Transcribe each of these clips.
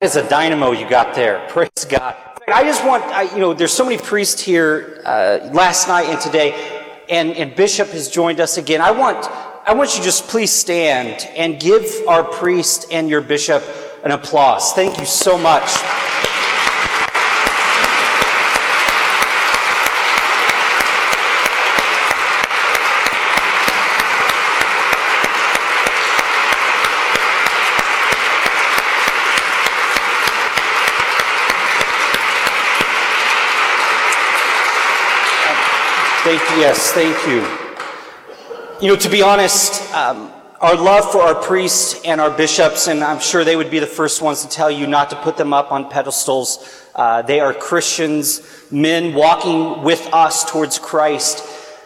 is a dynamo you got there. Praise God. I just want, I, you know, there's so many priests here uh, last night and today, and, and Bishop has joined us again. I want, I want you just please stand and give our priest and your bishop an applause. Thank you so much. Thank you. Yes, thank you. You know, to be honest, um, our love for our priests and our bishops, and I'm sure they would be the first ones to tell you not to put them up on pedestals. Uh, they are Christians, men walking with us towards Christ.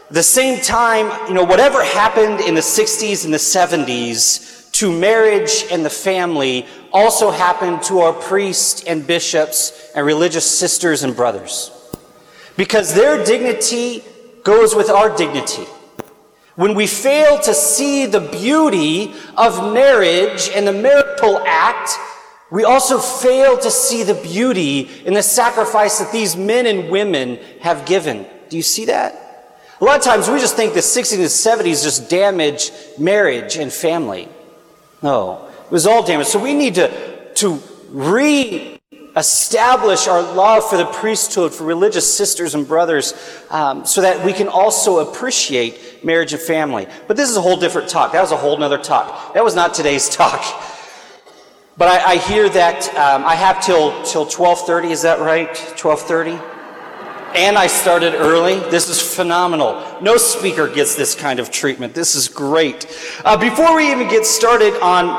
At the same time, you know, whatever happened in the 60s and the 70s to marriage and the family also happened to our priests and bishops and religious sisters and brothers. Because their dignity goes with our dignity. When we fail to see the beauty of marriage and the marital act, we also fail to see the beauty in the sacrifice that these men and women have given. Do you see that? A lot of times we just think the 60s and 70s just damaged marriage and family. No, it was all damaged. So we need to, to re establish our love for the priesthood, for religious sisters and brothers, um, so that we can also appreciate marriage and family. But this is a whole different talk. That was a whole other talk. That was not today's talk. But I, I hear that um, I have till till twelve thirty. Is that right? Twelve thirty. And I started early. This is phenomenal. No speaker gets this kind of treatment. This is great. Uh, before we even get started on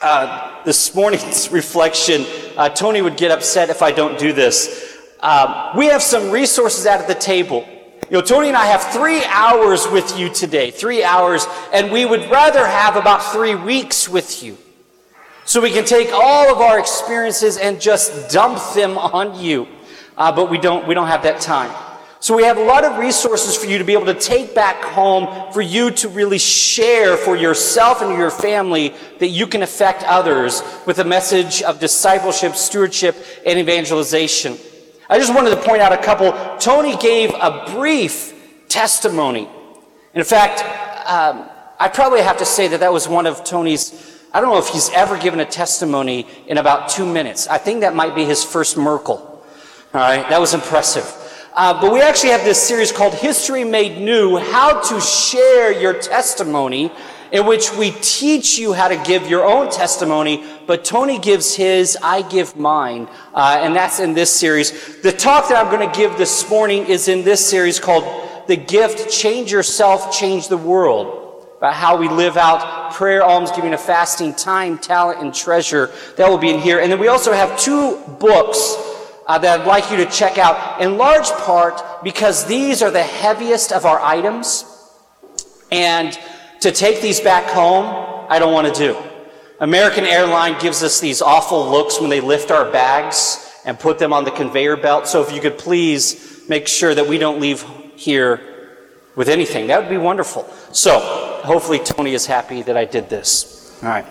uh, this morning's reflection, uh, Tony would get upset if I don't do this. Um, we have some resources out at the table. You know, Tony and I have three hours with you today, three hours, and we would rather have about three weeks with you. So we can take all of our experiences and just dump them on you. Uh, but we don't, we don't have that time. So we have a lot of resources for you to be able to take back home, for you to really share for yourself and your family that you can affect others with a message of discipleship, stewardship, and evangelization. I just wanted to point out a couple. Tony gave a brief testimony. In fact, um, I probably have to say that that was one of Tony's I don't know if he's ever given a testimony in about two minutes. I think that might be his first Merkel. All right, that was impressive. Uh, but we actually have this series called History Made New How to Share Your Testimony, in which we teach you how to give your own testimony. But Tony gives his, I give mine. Uh, and that's in this series. The talk that I'm going to give this morning is in this series called The Gift Change Yourself, Change the World. About how we live out prayer, almsgiving, a fasting, time, talent, and treasure. That will be in here. And then we also have two books uh, that I'd like you to check out, in large part because these are the heaviest of our items. And to take these back home, I don't want to do. American Airline gives us these awful looks when they lift our bags and put them on the conveyor belt. So if you could please make sure that we don't leave here with anything, that would be wonderful. So hopefully Tony is happy that I did this. All right.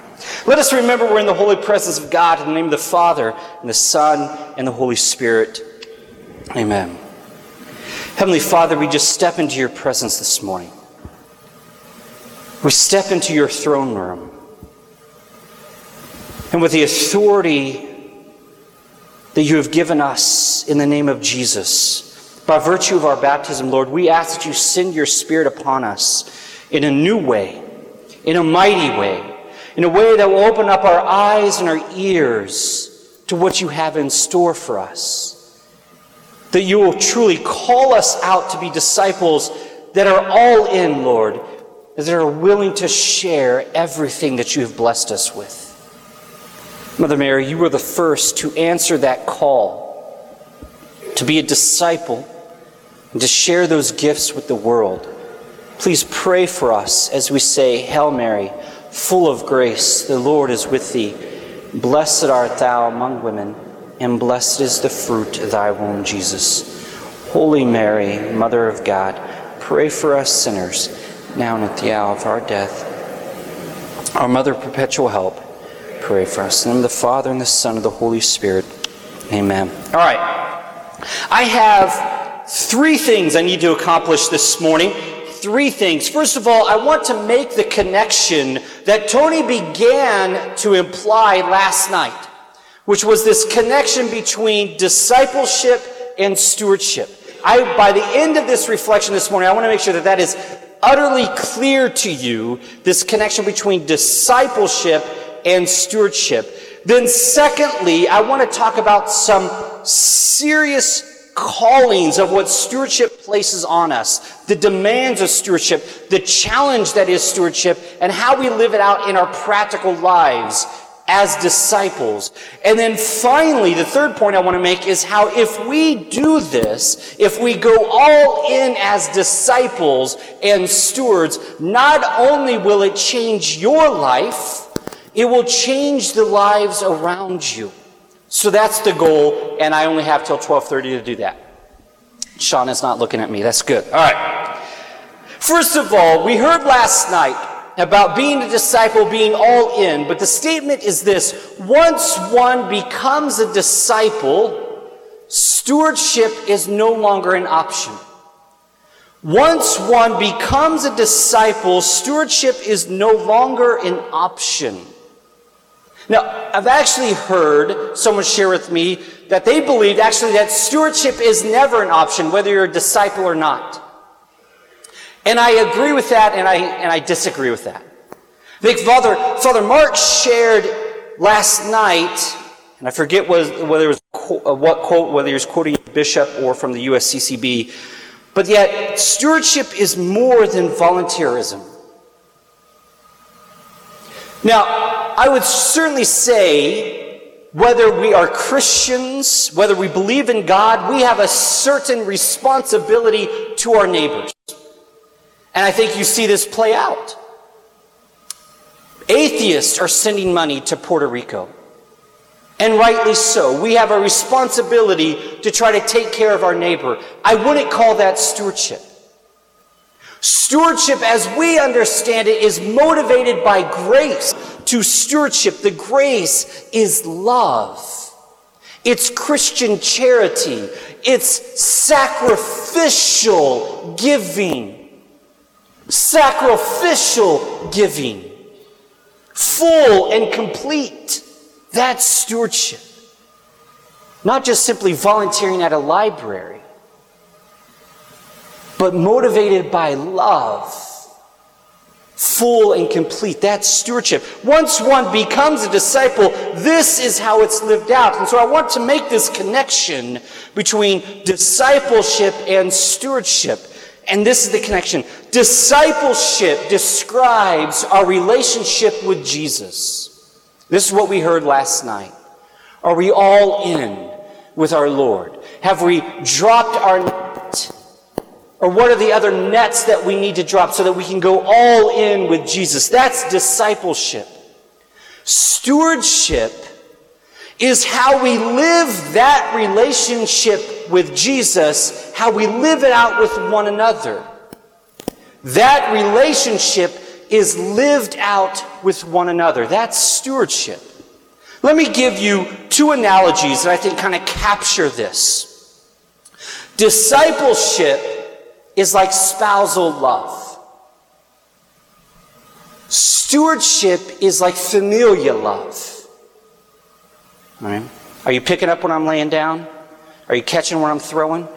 Let us remember we're in the holy presence of God in the name of the Father, and the Son, and the Holy Spirit. Amen. Heavenly Father, we just step into your presence this morning. We step into your throne room. And with the authority that you have given us in the name of Jesus, by virtue of our baptism, Lord, we ask that you send your Spirit upon us in a new way, in a mighty way in a way that will open up our eyes and our ears to what you have in store for us. That you will truly call us out to be disciples that are all in, Lord, that are willing to share everything that you have blessed us with. Mother Mary, you were the first to answer that call to be a disciple and to share those gifts with the world. Please pray for us as we say, Hail Mary full of grace, the Lord is with thee. Blessed art thou among women, and blessed is the fruit of thy womb, Jesus. Holy Mary, Mother of God, pray for us sinners, now and at the hour of our death. Our Mother, perpetual help, pray for us. In the Father, and the Son, and the Holy Spirit. Amen. All right. I have three things I need to accomplish this morning. Three things. First of all, I want to make the connection that Tony began to imply last night, which was this connection between discipleship and stewardship. I, by the end of this reflection this morning, I want to make sure that that is utterly clear to you, this connection between discipleship and stewardship. Then secondly, I want to talk about some serious callings of what stewardship places on us, the demands of stewardship, the challenge that is stewardship, and how we live it out in our practical lives as disciples. And then finally, the third point I want to make is how if we do this, if we go all in as disciples and stewards, not only will it change your life, it will change the lives around you. So that's the goal, and I only have till 12:30 to do that. Sean is not looking at me. That's good. All right. First of all, we heard last night about being a disciple, being all in, but the statement is this once one becomes a disciple, stewardship is no longer an option. Once one becomes a disciple, stewardship is no longer an option. Now, I've actually heard someone share with me that they believed actually that stewardship is never an option, whether you're a disciple or not. And I agree with that and I, and I disagree with that. I think Father, Father Mark shared last night, and I forget whether it was uh, what quote, whether he was quoting a bishop or from the USCCB, but yet stewardship is more than volunteerism. Now, I would certainly say whether we are Christians, whether we believe in God, we have a certain responsibility to our neighbors. And I think you see this play out. Atheists are sending money to Puerto Rico. And rightly so. We have a responsibility to try to take care of our neighbor. I wouldn't call that stewardship. Stewardship, as we understand it, is motivated by grace. To stewardship, the grace is love. It's Christian charity. It's sacrificial giving sacrificial giving, full and complete. That's stewardship. Not just simply volunteering at a library, but motivated by love, full and complete. That's stewardship. Once one becomes a disciple, this is how it's lived out. And so I want to make this connection between discipleship and stewardship. And this is the connection. Discipleship describes our relationship with Jesus. This is what we heard last night. Are we all in with our Lord? Have we dropped our? Or what are the other nets that we need to drop so that we can go all in with Jesus? That's discipleship. Stewardship is how we live that relationship with Jesus, how we live it out with one another. That relationship is lived out with one another. That's stewardship. Let me give you two analogies that I think kind of capture this. Discipleship is like spousal love. Stewardship is like familial love. All right? Are you picking up what I'm laying down? Are you catching what I'm throwing?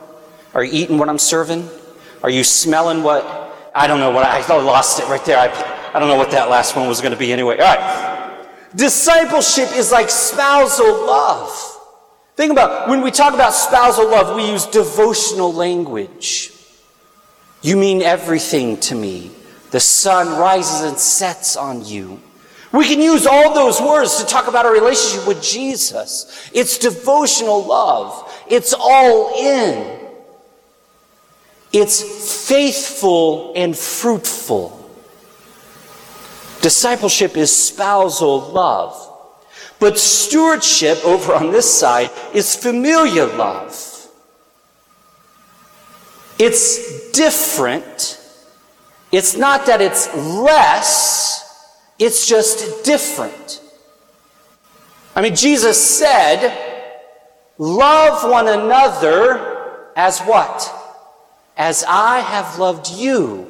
Are you eating what I'm serving? Are you smelling what? I don't know what I, I lost it right there. I, I don't know what that last one was going to be anyway. All right. Discipleship is like spousal love. Think about when we talk about spousal love, we use devotional language. You mean everything to me. The sun rises and sets on you. We can use all those words to talk about our relationship with Jesus. It's devotional love. It's all in. It's faithful and fruitful. Discipleship is spousal love. But stewardship over on this side is familiar love. It's different. It's not that it's less, it's just different. I mean, Jesus said, love one another as what? As I have loved you.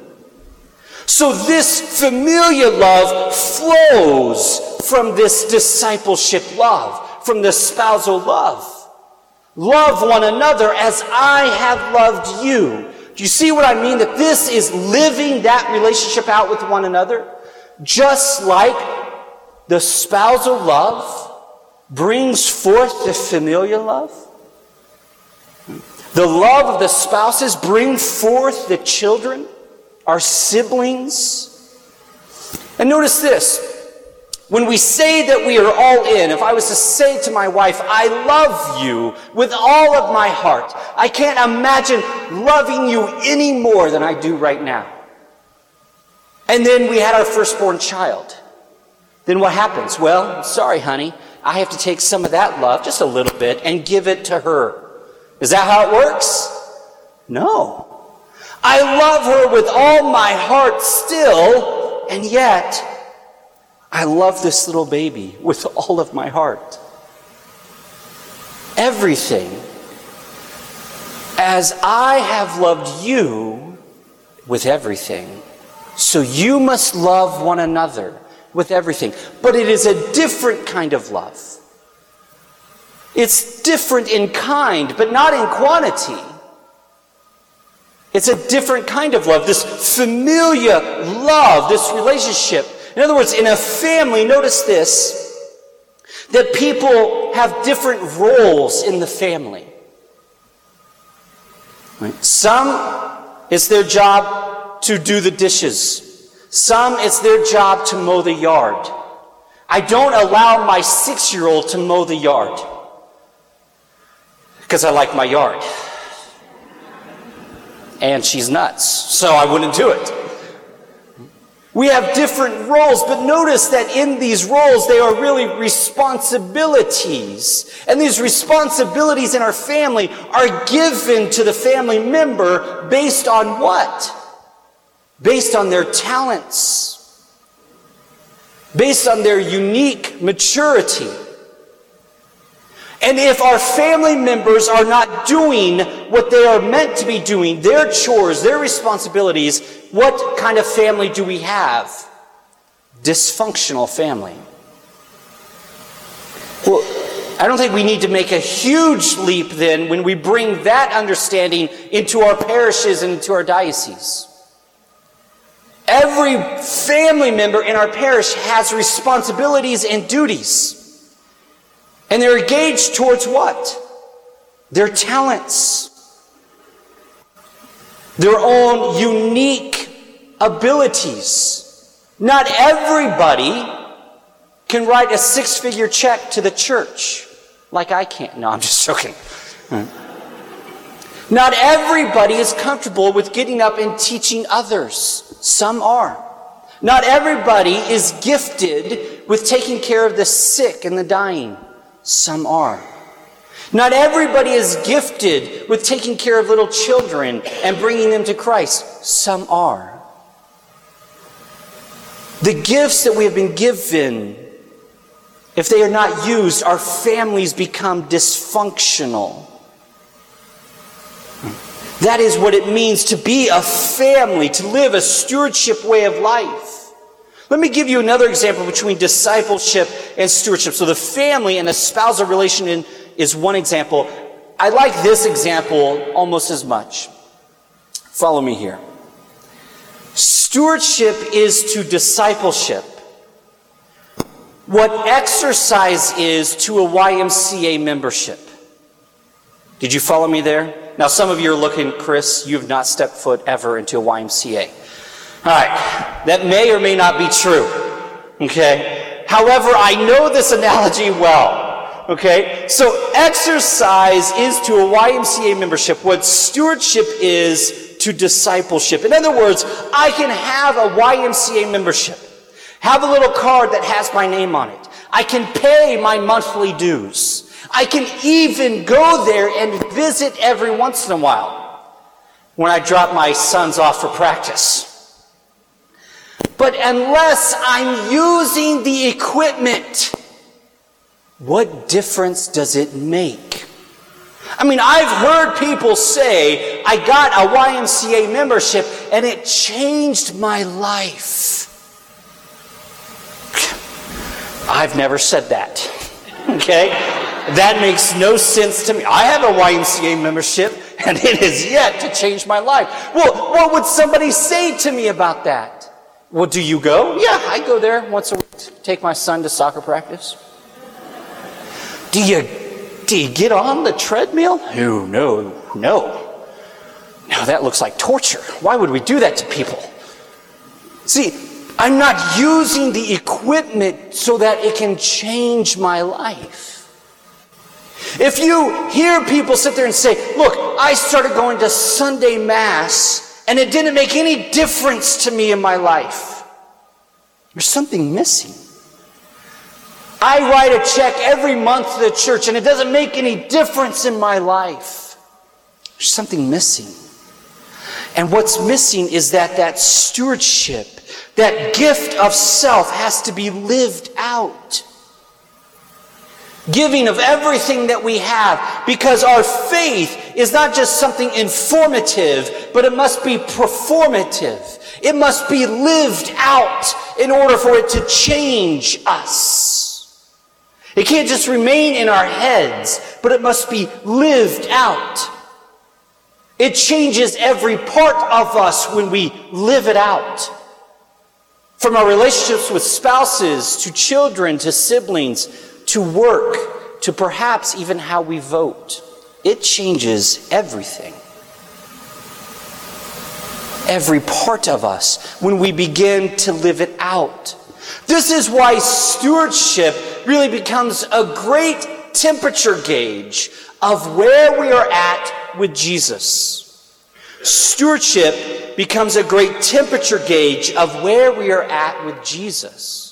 So this familial love flows from this discipleship love, from the spousal love. Love one another as I have loved you. Do you see what I mean? That this is living that relationship out with one another. Just like the spousal love brings forth the familial love. The love of the spouses bring forth the children, our siblings. And notice this. When we say that we are all in, if I was to say to my wife, I love you with all of my heart, I can't imagine loving you any more than I do right now. And then we had our firstborn child. Then what happens? Well, sorry, honey, I have to take some of that love, just a little bit, and give it to her. Is that how it works? No. I love her with all my heart still, and yet I love this little baby with all of my heart. Everything. As I have loved you with everything, so you must love one another with everything. But it is a different kind of love. It's different in kind, but not in quantity. It's a different kind of love, this familiar love, this relationship in other words, in a family, notice this, that people have different roles in the family. Right? Some, it's their job to do the dishes. Some, it's their job to mow the yard. I don't allow my six year old to mow the yard because I like my yard. And she's nuts, so I wouldn't do it. We have different roles, but notice that in these roles, they are really responsibilities. And these responsibilities in our family are given to the family member based on what? Based on their talents. Based on their unique maturity. And if our family members are not doing what they are meant to be doing, their chores, their responsibilities, what kind of family do we have? Dysfunctional family. Well, I don't think we need to make a huge leap then when we bring that understanding into our parishes and into our dioceses. Every family member in our parish has responsibilities and duties. And they're engaged towards what? Their talents, their own unique abilities. Not everybody can write a six figure check to the church like I can't. No, I'm just joking. Not everybody is comfortable with getting up and teaching others. Some are. Not everybody is gifted with taking care of the sick and the dying. Some are. Not everybody is gifted with taking care of little children and bringing them to Christ. Some are. The gifts that we have been given, if they are not used, our families become dysfunctional. That is what it means to be a family, to live a stewardship way of life. Let me give you another example between discipleship and stewardship. So the family and the spousal relation is one example. I like this example almost as much. Follow me here. Stewardship is to discipleship what exercise is to a YMCA membership. Did you follow me there? Now, some of you are looking, Chris, you have not stepped foot ever into a YMCA. All right, that may or may not be true. Okay? However, I know this analogy well. Okay? So, exercise is to a YMCA membership what stewardship is to discipleship. In other words, I can have a YMCA membership, have a little card that has my name on it. I can pay my monthly dues. I can even go there and visit every once in a while when I drop my sons off for practice. But unless I'm using the equipment what difference does it make? I mean, I've heard people say, I got a YMCA membership and it changed my life. I've never said that. Okay? That makes no sense to me. I have a YMCA membership and it has yet to change my life. Well, what would somebody say to me about that? Well, do you go? Yeah, I go there once a week to take my son to soccer practice. Do you do you get on the treadmill? No, no, no. No, that looks like torture. Why would we do that to people? See, I'm not using the equipment so that it can change my life. If you hear people sit there and say, Look, I started going to Sunday Mass and it didn't make any difference to me in my life, there's something missing. I write a check every month to the church and it doesn't make any difference in my life. There's something missing. And what's missing is that that stewardship, that gift of self has to be lived out. Giving of everything that we have because our faith is not just something informative, but it must be performative. It must be lived out in order for it to change us. It can't just remain in our heads, but it must be lived out. It changes every part of us when we live it out. From our relationships with spouses, to children, to siblings, to work, to perhaps even how we vote. It changes everything. Every part of us when we begin to live it out. This is why stewardship really becomes a great temperature gauge of where we are at with Jesus. Stewardship becomes a great temperature gauge of where we are at with Jesus.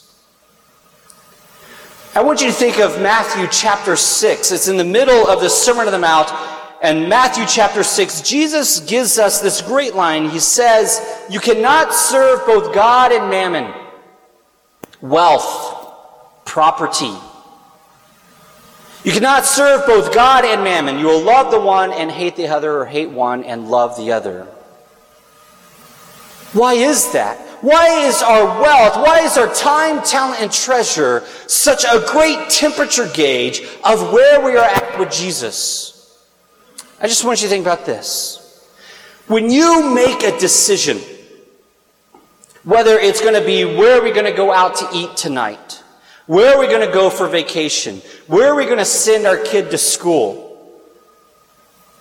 I want you to think of Matthew chapter 6. It's in the middle of the Sermon on the Mount. And Matthew chapter 6, Jesus gives us this great line. He says, You cannot serve both God and mammon, wealth, property, you cannot serve both God and mammon. You will love the one and hate the other, or hate one and love the other. Why is that? Why is our wealth, why is our time, talent, and treasure such a great temperature gauge of where we are at with Jesus? I just want you to think about this. When you make a decision, whether it's going to be where are we going to go out to eat tonight, where are we going to go for vacation? Where are we going to send our kid to school?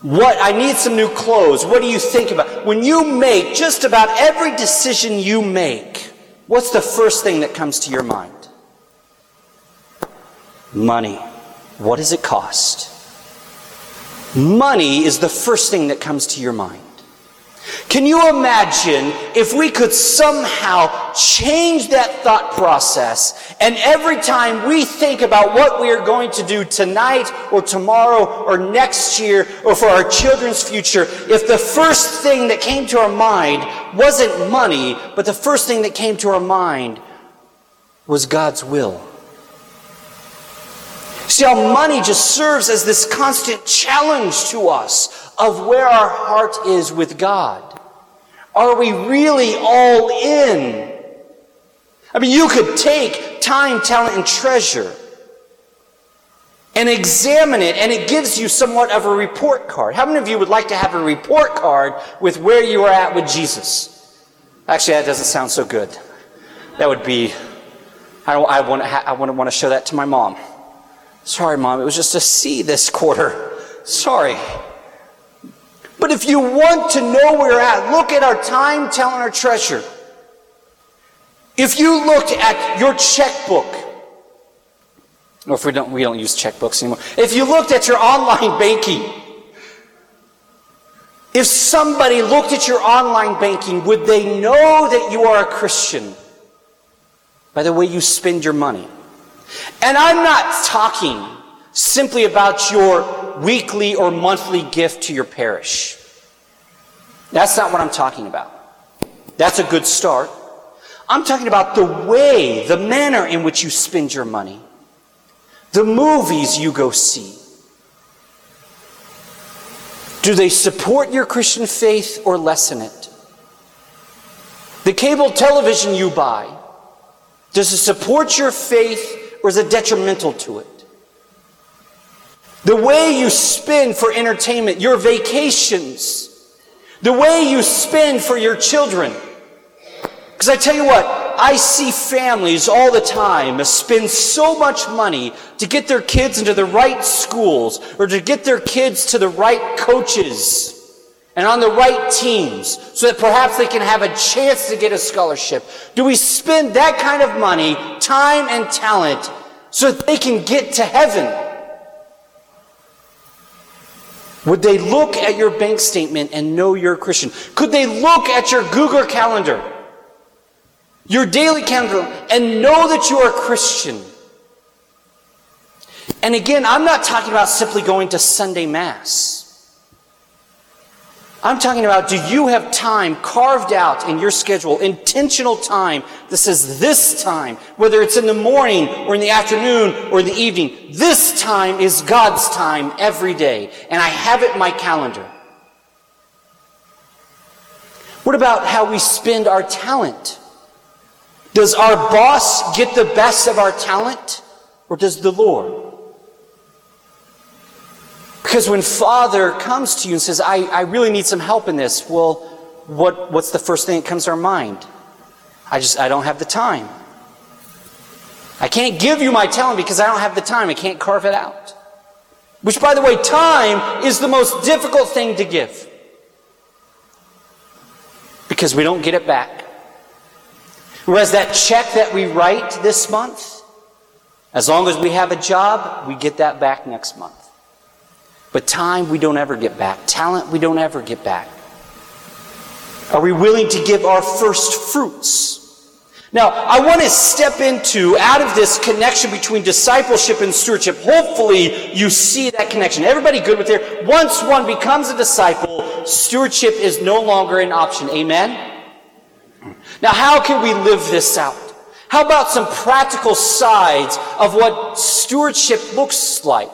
What, I need some new clothes. What do you think about? When you make just about every decision you make, what's the first thing that comes to your mind? Money. What does it cost? Money is the first thing that comes to your mind. Can you imagine if we could somehow change that thought process and every time we think about what we are going to do tonight or tomorrow or next year or for our children's future, if the first thing that came to our mind wasn't money, but the first thing that came to our mind was God's will? See how money just serves as this constant challenge to us of where our heart is with God. Are we really all in? I mean, you could take time, talent, and treasure and examine it, and it gives you somewhat of a report card. How many of you would like to have a report card with where you are at with Jesus? Actually, that doesn't sound so good. That would be, I, I, wouldn't want to show that to my mom. Sorry, mom, it was just a C this quarter. Sorry. But if you want to know where we're at, look at our time, talent, our treasure. If you looked at your checkbook, or if we don't, we don't use checkbooks anymore. If you looked at your online banking, if somebody looked at your online banking, would they know that you are a Christian by the way you spend your money? And I'm not talking simply about your weekly or monthly gift to your parish. That's not what I'm talking about. That's a good start. I'm talking about the way, the manner in which you spend your money. the movies you go see, do they support your Christian faith or lessen it? The cable television you buy, does it support your faith or is it detrimental to it? The way you spend for entertainment, your vacations, the way you spend for your children. Because I tell you what, I see families all the time spend so much money to get their kids into the right schools or to get their kids to the right coaches and on the right teams so that perhaps they can have a chance to get a scholarship. Do we spend that kind of money, time, and talent so that they can get to heaven? Would they look at your bank statement and know you're a Christian? Could they look at your Google calendar, your daily calendar, and know that you are a Christian? And again, I'm not talking about simply going to Sunday Mass. I'm talking about do you have time carved out in your schedule, intentional time that says this time, whether it's in the morning or in the afternoon or in the evening, this time is God's time every day, and I have it in my calendar. What about how we spend our talent? Does our boss get the best of our talent, or does the Lord? Because when Father comes to you and says, I, I really need some help in this, well, what, what's the first thing that comes to our mind? I just, I don't have the time. I can't give you my talent because I don't have the time. I can't carve it out. Which, by the way, time is the most difficult thing to give. Because we don't get it back. Whereas that check that we write this month, as long as we have a job, we get that back next month. But time we don't ever get back. Talent we don't ever get back. Are we willing to give our first fruits? Now, I want to step into, out of this connection between discipleship and stewardship. Hopefully, you see that connection. Everybody good with there? Once one becomes a disciple, stewardship is no longer an option. Amen? Now, how can we live this out? How about some practical sides of what stewardship looks like?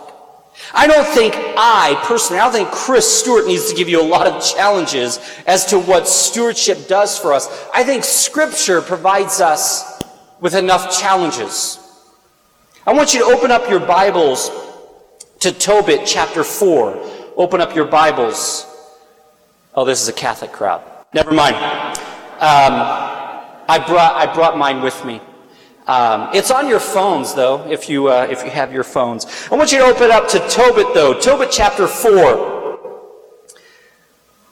I don't think I, personally, I don't think Chris Stewart needs to give you a lot of challenges as to what stewardship does for us. I think Scripture provides us with enough challenges. I want you to open up your Bibles to Tobit chapter 4. Open up your Bibles. Oh, this is a Catholic crowd. Never mind. Um, I, brought, I brought mine with me. Um, it's on your phones, though, if you, uh, if you have your phones. I want you to open up to Tobit, though. Tobit chapter 4.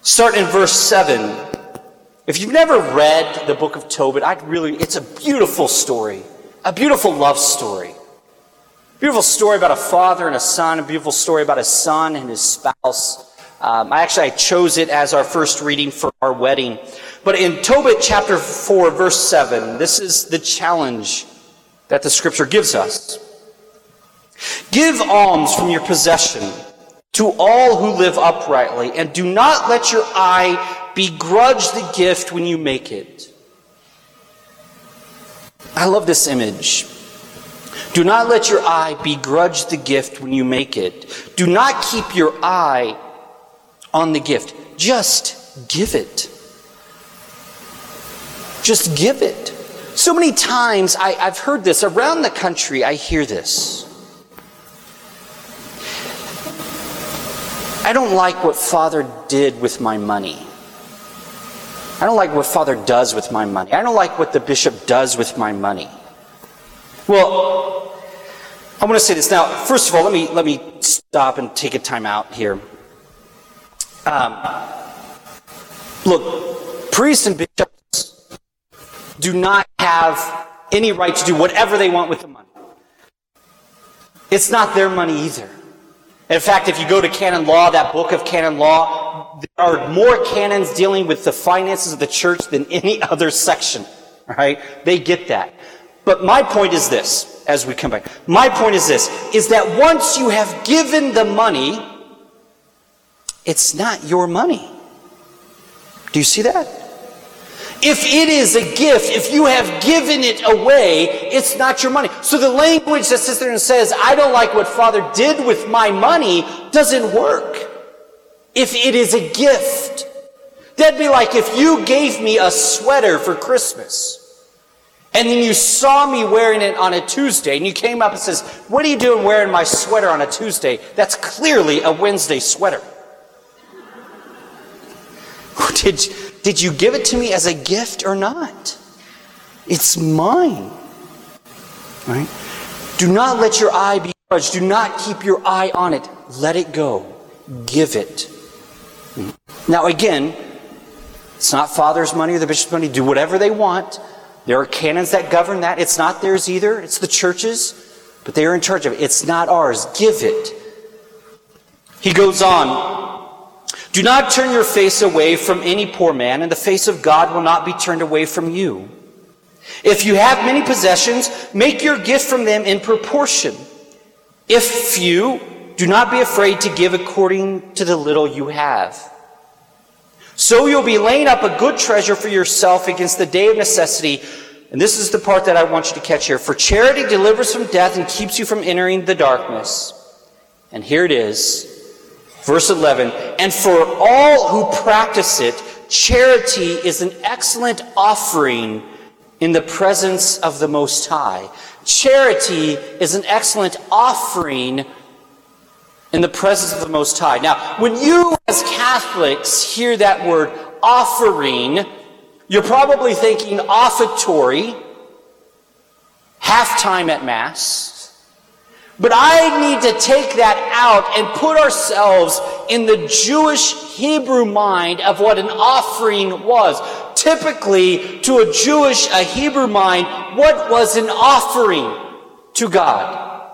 Start in verse 7. If you've never read the book of Tobit, I'd really, it's a beautiful story. A beautiful love story. Beautiful story about a father and a son, a beautiful story about a son and his spouse. Um, I actually I chose it as our first reading for our wedding. But in Tobit chapter 4, verse 7, this is the challenge that the scripture gives us. Give alms from your possession to all who live uprightly, and do not let your eye begrudge the gift when you make it. I love this image. Do not let your eye begrudge the gift when you make it. Do not keep your eye on the gift. Just give it. Just give it. So many times I, have heard this around the country, I hear this. I don't like what Father did with my money. I don't like what Father does with my money. I don't like what the bishop does with my money. Well, I want to say this now. First of all, let me let me stop and take a time out here. Um, look, priests and bishops do not have any right to do whatever they want with the money. It's not their money either. In fact, if you go to canon law, that book of canon law, there are more canons dealing with the finances of the church than any other section. Right? They get that. But my point is this, as we come back. My point is this, is that once you have given the money, it's not your money. Do you see that? If it is a gift, if you have given it away, it's not your money. So the language that sits there and says, I don't like what Father did with my money, doesn't work. If it is a gift. That'd be like if you gave me a sweater for Christmas. And then you saw me wearing it on a Tuesday, and you came up and says, What are you doing wearing my sweater on a Tuesday? That's clearly a Wednesday sweater. Did, did you give it to me as a gift or not? It's mine. Right? Do not let your eye be judged. Do not keep your eye on it. Let it go. Give it. Now, again, it's not father's money or the bishop's money. Do whatever they want. There are canons that govern that. It's not theirs either. It's the church's, but they are in charge of it. It's not ours. Give it. He goes on. Do not turn your face away from any poor man, and the face of God will not be turned away from you. If you have many possessions, make your gift from them in proportion. If few, do not be afraid to give according to the little you have. So you'll be laying up a good treasure for yourself against the day of necessity. And this is the part that I want you to catch here. For charity delivers from death and keeps you from entering the darkness. And here it is. Verse 11. And for all who practice it, charity is an excellent offering in the presence of the Most High. Charity is an excellent offering in the presence of the Most High. Now, when you as Catholics hear that word offering, you're probably thinking offertory, halftime at Mass. But I need to take that out and put ourselves in the Jewish Hebrew mind of what an offering was. Typically, to a Jewish, a Hebrew mind, what was an offering to God?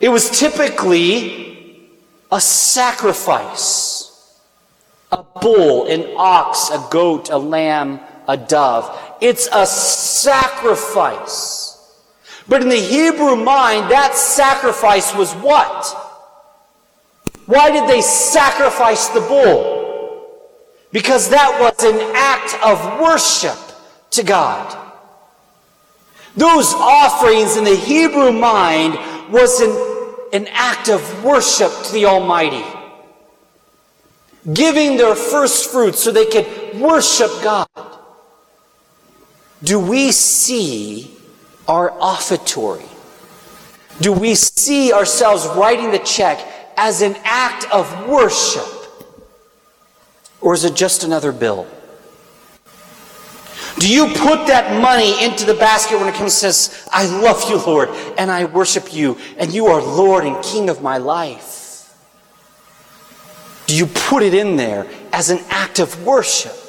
It was typically a sacrifice. A bull, an ox, a goat, a lamb, a dove. It's a sacrifice. But in the Hebrew mind, that sacrifice was what? Why did they sacrifice the bull? Because that was an act of worship to God. Those offerings in the Hebrew mind was an an act of worship to the Almighty. Giving their first fruits so they could worship God. Do we see our offertory? Do we see ourselves writing the check as an act of worship? Or is it just another bill? Do you put that money into the basket when it comes says, I love you, Lord, and I worship you, and you are Lord and King of my life? Do you put it in there as an act of worship?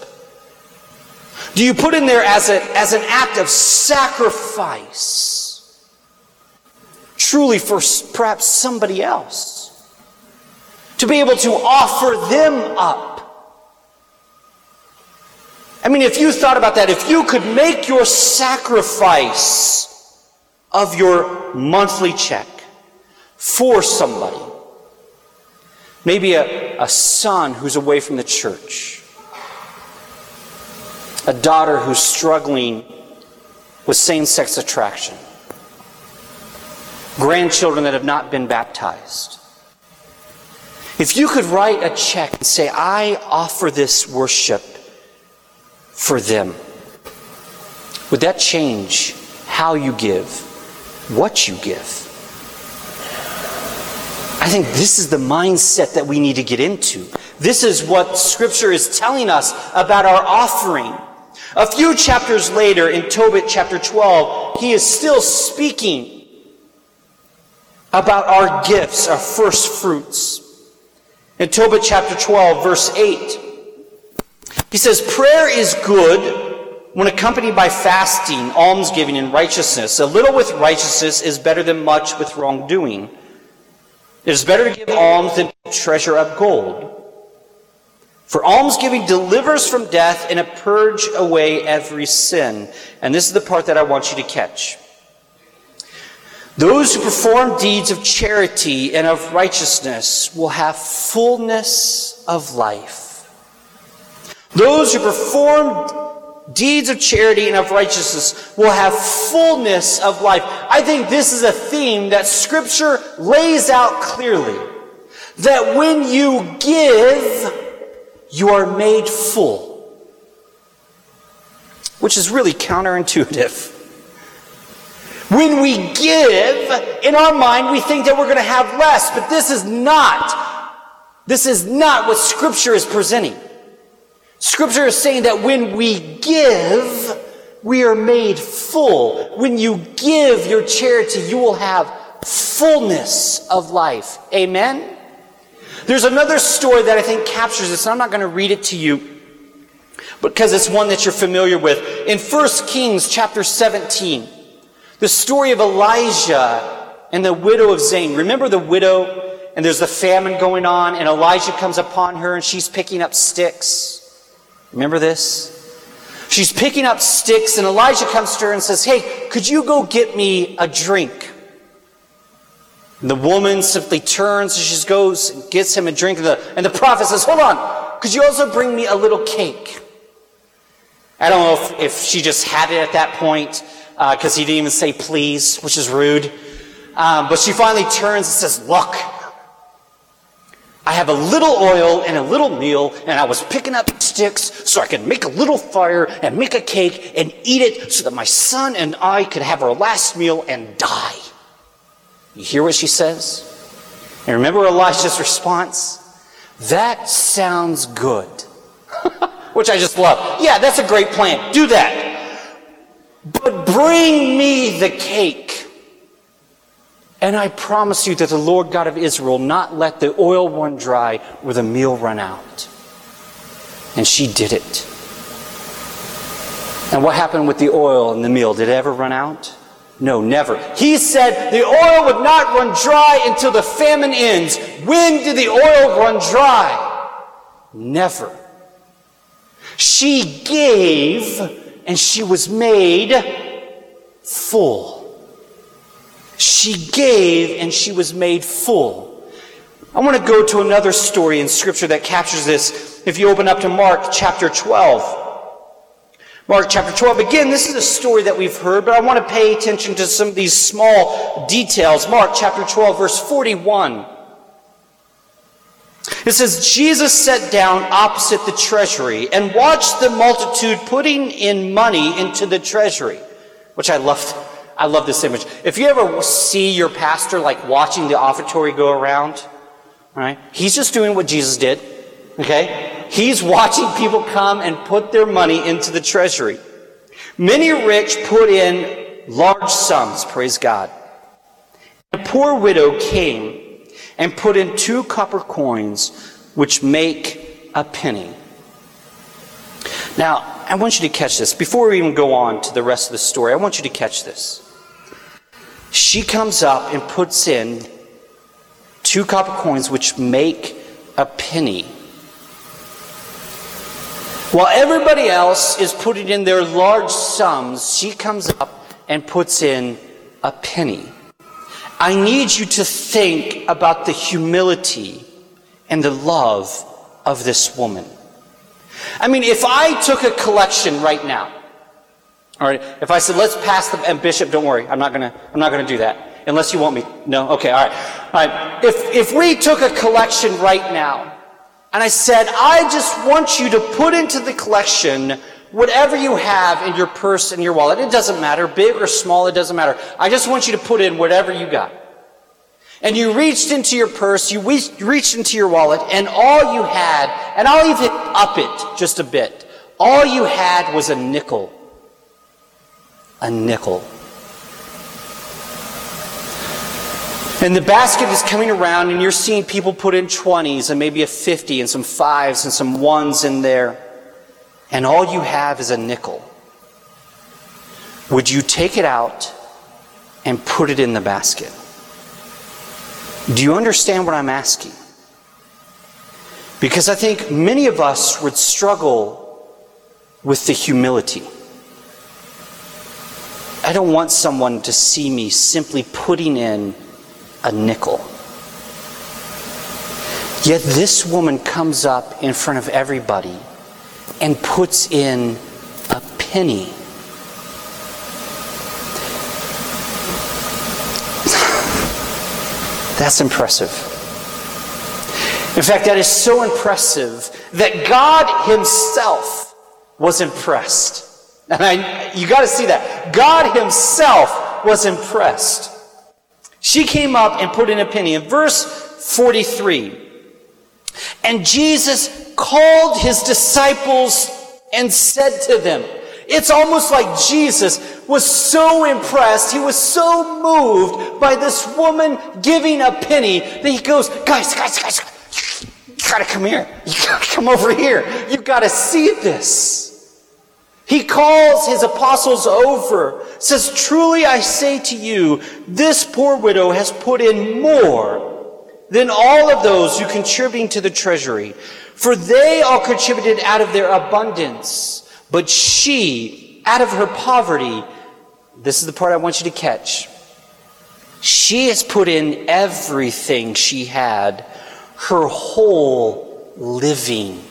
Do you put in there as, a, as an act of sacrifice? Truly for perhaps somebody else. To be able to offer them up I mean, if you thought about that, if you could make your sacrifice of your monthly check for somebody, maybe a, a son who's away from the church, a daughter who's struggling with same sex attraction, grandchildren that have not been baptized. If you could write a check and say, I offer this worship for them. Would that change how you give, what you give? I think this is the mindset that we need to get into. This is what Scripture is telling us about our offering. A few chapters later, in Tobit chapter 12, he is still speaking about our gifts, our first fruits. In Tobit chapter 12, verse 8, he says, Prayer is good when accompanied by fasting, almsgiving, and righteousness. A little with righteousness is better than much with wrongdoing. It is better to give alms than to treasure up gold. For almsgiving delivers from death and it purge away every sin. And this is the part that I want you to catch. Those who perform deeds of charity and of righteousness will have fullness of life. Those who perform deeds of charity and of righteousness will have fullness of life. I think this is a theme that scripture lays out clearly. That when you give, you are made full. Which is really counterintuitive. When we give, in our mind, we think that we're going to have less, but this is not. This is not what Scripture is presenting. Scripture is saying that when we give, we are made full. When you give your charity, you will have fullness of life. Amen? There's another story that I think captures this, and I'm not going to read it to you because it's one that you're familiar with. In 1 Kings chapter 17, the story of Elijah and the widow of Zain. Remember the widow, and there's the famine going on, and Elijah comes upon her, and she's picking up sticks. Remember this? She's picking up sticks, and Elijah comes to her and says, Hey, could you go get me a drink? And the woman simply turns and she goes and gets him a drink. And the, and the prophet says, Hold on, could you also bring me a little cake? I don't know if, if she just had it at that point, because uh, he didn't even say please, which is rude. Um, but she finally turns and says, Look, I have a little oil and a little meal, and I was picking up sticks so I could make a little fire and make a cake and eat it so that my son and I could have our last meal and die. You hear what she says? And remember Elisha's response? That sounds good. Which I just love. Yeah, that's a great plan. Do that. But bring me the cake. And I promise you that the Lord God of Israel not let the oil run dry or the meal run out. And she did it. And what happened with the oil and the meal? Did it ever run out? No, never. He said the oil would not run dry until the famine ends. When did the oil run dry? Never. She gave and she was made full. She gave and she was made full. I want to go to another story in Scripture that captures this. If you open up to Mark chapter 12. Mark chapter 12. Again, this is a story that we've heard, but I want to pay attention to some of these small details. Mark chapter 12, verse 41. It says, Jesus sat down opposite the treasury and watched the multitude putting in money into the treasury, which I love. I love this image. If you ever see your pastor like watching the offertory go around, right? He's just doing what Jesus did. Okay? He's watching people come and put their money into the treasury. Many rich put in large sums, praise God. A poor widow came and put in two copper coins, which make a penny. Now, I want you to catch this. Before we even go on to the rest of the story, I want you to catch this. She comes up and puts in two copper coins, which make a penny. While everybody else is putting in their large sums, she comes up and puts in a penny. I need you to think about the humility and the love of this woman. I mean, if I took a collection right now, all right. If I said, let's pass the, and Bishop, don't worry. I'm not to, I'm not to do that. Unless you want me. No? Okay. All right. All right. If, if we took a collection right now and I said, I just want you to put into the collection whatever you have in your purse and your wallet. It doesn't matter. Big or small. It doesn't matter. I just want you to put in whatever you got. And you reached into your purse, you reached into your wallet, and all you had, and I'll even up it just a bit, all you had was a nickel a nickel. And the basket is coming around, and you're seeing people put in 20s and maybe a 50 and some fives and some ones in there. And all you have is a nickel. Would you take it out and put it in the basket? Do you understand what I'm asking? Because I think many of us would struggle with the humility. I don't want someone to see me simply putting in a nickel. Yet this woman comes up in front of everybody and puts in a penny. That's impressive. In fact, that is so impressive that God Himself was impressed. And I, you got to see that. God Himself was impressed. She came up and put in a penny. In verse 43, and Jesus called His disciples and said to them, it's almost like Jesus was so impressed, he was so moved by this woman giving a penny that he goes, guys, guys, guys, you gotta come here. You gotta come over here. You gotta see this. He calls his apostles over, says, Truly I say to you, this poor widow has put in more than all of those who contributing to the treasury, for they all contributed out of their abundance. But she, out of her poverty, this is the part I want you to catch. She has put in everything she had, her whole living.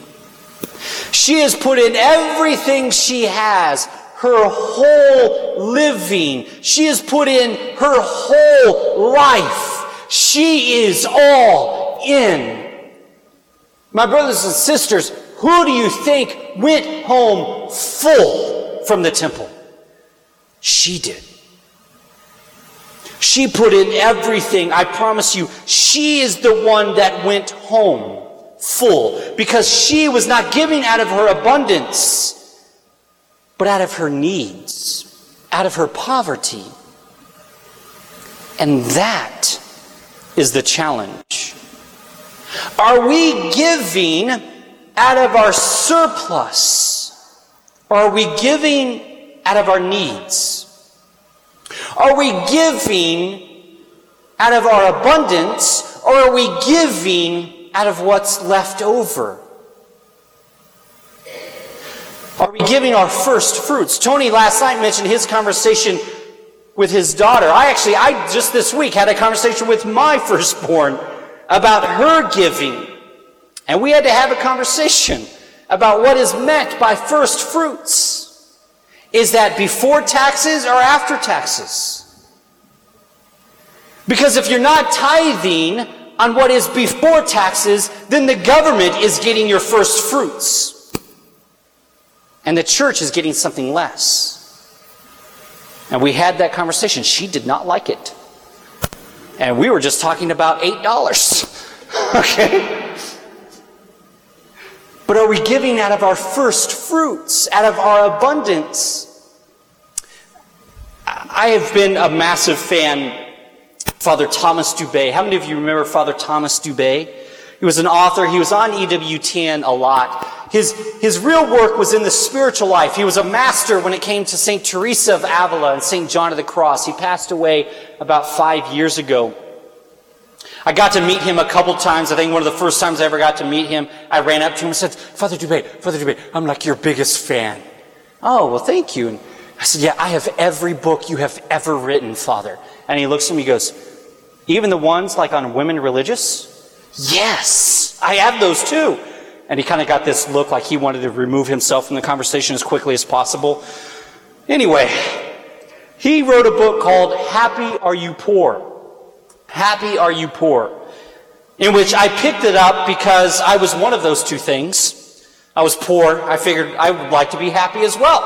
She has put in everything she has, her whole living. She has put in her whole life. She is all in. My brothers and sisters, who do you think went home full from the temple? She did. She put in everything. I promise you, she is the one that went home full because she was not giving out of her abundance, but out of her needs, out of her poverty. And that is the challenge. Are we giving out of our surplus? Or are we giving out of our needs? Are we giving out of our abundance? Or are we giving out of what's left over? Are we giving our first fruits? Tony last night mentioned his conversation with his daughter. I actually, I just this week had a conversation with my firstborn about her giving. And we had to have a conversation about what is meant by first fruits. Is that before taxes or after taxes? Because if you're not tithing on what is before taxes, then the government is getting your first fruits. And the church is getting something less. And we had that conversation. She did not like it. And we were just talking about $8. okay? But are we giving out of our first fruits, out of our abundance? I have been a massive fan Father Thomas Dubay. How many of you remember Father Thomas Dubay? He was an author. He was on EWTN a lot. His, his real work was in the spiritual life. He was a master when it came to St. Teresa of Avila and St. John of the Cross. He passed away about five years ago. I got to meet him a couple times. I think one of the first times I ever got to meet him, I ran up to him and said, Father Dubay, Father Dubay, I'm like your biggest fan. Oh, well, thank you. And I said, Yeah, I have every book you have ever written, Father. And he looks at me and goes, Even the ones like on women religious? Yes, I have those too. And he kind of got this look like he wanted to remove himself from the conversation as quickly as possible. Anyway, he wrote a book called Happy Are You Poor? Happy are you poor? In which I picked it up because I was one of those two things. I was poor. I figured I would like to be happy as well.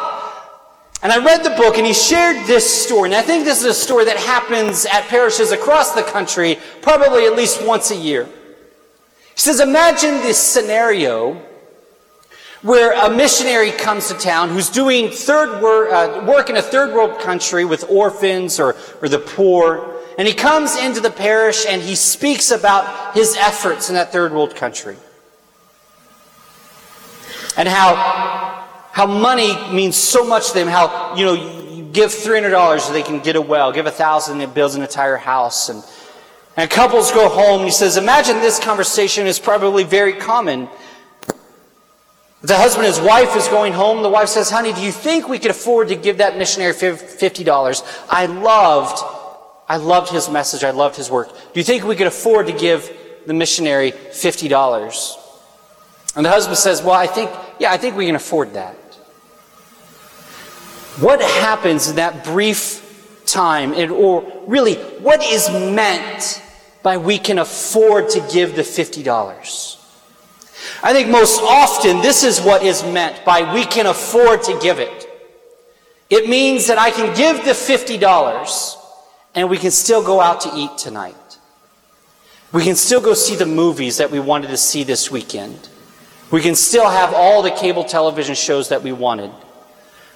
And I read the book and he shared this story. And I think this is a story that happens at parishes across the country probably at least once a year. He says, imagine this scenario where a missionary comes to town who's doing third work, uh, work in a third world country with orphans or, or the poor. And he comes into the parish and he speaks about his efforts in that third world country. And how, how money means so much to them. How, you know, you give $300 so they can get a well. Give a thousand it builds an entire house. And, and couples go home. He says, imagine this conversation is probably very common. The husband and his wife is going home. The wife says, honey, do you think we could afford to give that missionary $50? I loved I loved his message. I loved his work. Do you think we could afford to give the missionary $50? And the husband says, Well, I think, yeah, I think we can afford that. What happens in that brief time, and, or really, what is meant by we can afford to give the $50? I think most often this is what is meant by we can afford to give it. It means that I can give the $50 and we can still go out to eat tonight. We can still go see the movies that we wanted to see this weekend. We can still have all the cable television shows that we wanted.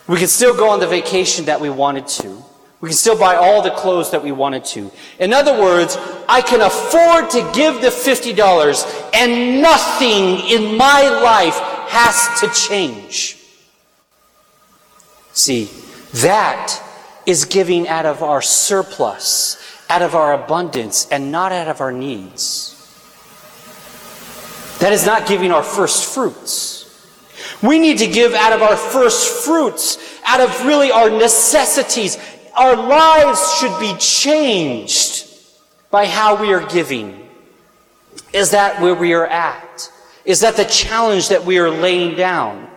We can still go on the vacation that we wanted to. We can still buy all the clothes that we wanted to. In other words, I can afford to give the $50 and nothing in my life has to change. See, that is giving out of our surplus, out of our abundance, and not out of our needs. That is not giving our first fruits. We need to give out of our first fruits, out of really our necessities. Our lives should be changed by how we are giving. Is that where we are at? Is that the challenge that we are laying down?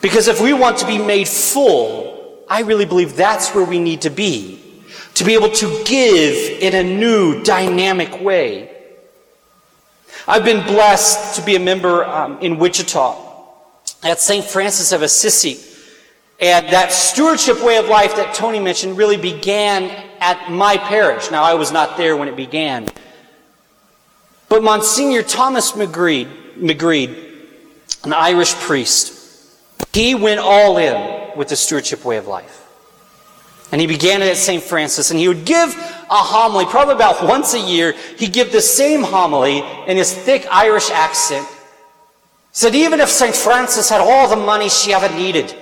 Because if we want to be made full, I really believe that's where we need to be. To be able to give in a new, dynamic way. I've been blessed to be a member um, in Wichita at St. Francis of Assisi. And that stewardship way of life that Tony mentioned really began at my parish. Now, I was not there when it began. But Monsignor Thomas McGread, McGread an Irish priest, he went all in with the stewardship way of life. And he began it at St. Francis, and he would give a homily, probably about once a year. He'd give the same homily in his thick Irish accent. He said, even if St. Francis had all the money she ever needed,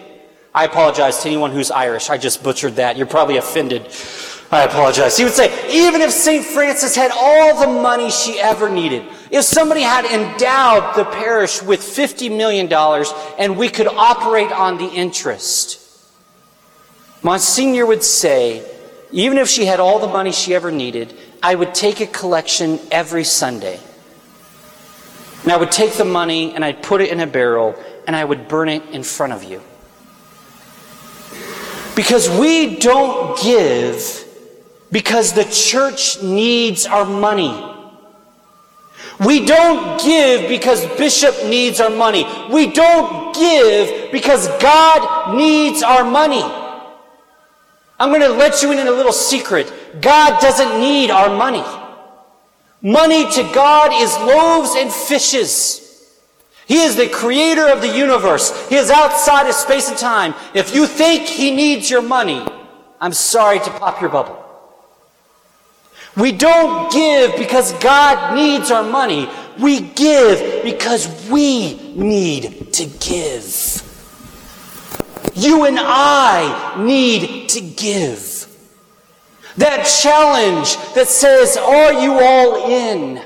I apologize to anyone who's Irish. I just butchered that. You're probably offended. I apologize. He would say, even if St. Francis had all the money she ever needed, if somebody had endowed the parish with $50 million and we could operate on the interest, Monsignor would say, even if she had all the money she ever needed, I would take a collection every Sunday. And I would take the money and I'd put it in a barrel and I would burn it in front of you. Because we don't give because the church needs our money. We don't give because Bishop needs our money. We don't give because God needs our money. I'm going to let you in on a little secret. God doesn't need our money. Money to God is loaves and fishes. He is the creator of the universe. He is outside of space and time. If you think he needs your money, I'm sorry to pop your bubble. We don't give because God needs our money. We give because we need to give. You and I need to give. That challenge that says, Are you all in?